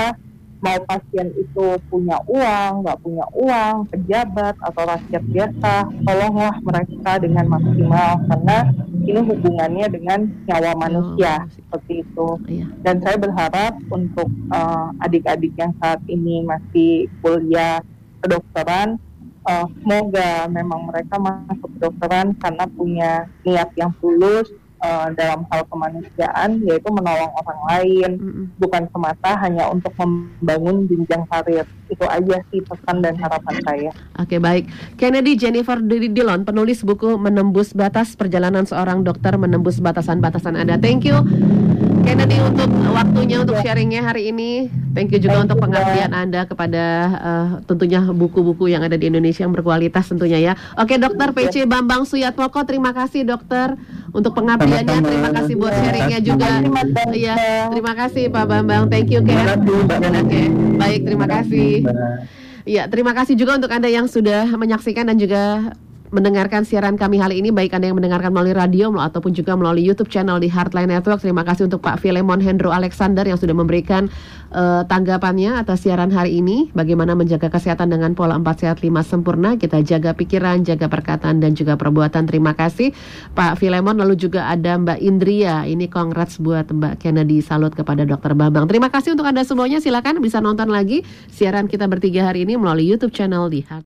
mau pasien itu punya uang, nggak punya uang, pejabat atau rakyat biasa, tolonglah mereka dengan maksimal karena ini hubungannya dengan nyawa oh, manusia oh, seperti itu. Iya. Dan saya berharap untuk uh, adik-adik yang saat ini masih kuliah kedokteran uh, semoga memang mereka masuk kedokteran karena punya niat yang tulus uh, dalam hal kemanusiaan yaitu menolong orang lain. Mm -hmm. bukan semata hanya untuk membangun jenjang karir. Itu aja sih pesan dan harapan saya. Oke okay, baik. Kennedy Jennifer Dillon penulis buku menembus batas perjalanan seorang dokter menembus batasan-batasan ada thank you Kennedy untuk waktunya untuk sharingnya hari ini. Thank you juga untuk pengabdian Anda kepada uh, tentunya buku-buku yang ada di Indonesia yang berkualitas tentunya ya. Oke, Dokter PC Bambang Suyatmoko, terima kasih Dokter untuk pengabdiannya. Terima kasih buat sharingnya juga. Iya, terima kasih Pak Bambang. Thank you, Ken. Oke, baik, terima kasih. Iya, terima kasih juga untuk Anda yang sudah menyaksikan dan juga mendengarkan siaran kami hari ini baik Anda yang mendengarkan melalui radio ataupun juga melalui YouTube channel di Heartline Network. Terima kasih untuk Pak Filemon Hendro Alexander yang sudah memberikan uh, tanggapannya atas siaran hari ini. Bagaimana menjaga kesehatan dengan pola 4 sehat 5 sempurna. Kita jaga pikiran, jaga perkataan dan juga perbuatan. Terima kasih Pak Filemon. Lalu juga ada Mbak Indria. Ini congrats buat Mbak Kennedy. Salut kepada Dr. Bambang. Terima kasih untuk Anda semuanya. Silakan bisa nonton lagi siaran kita bertiga hari ini melalui YouTube channel di Heart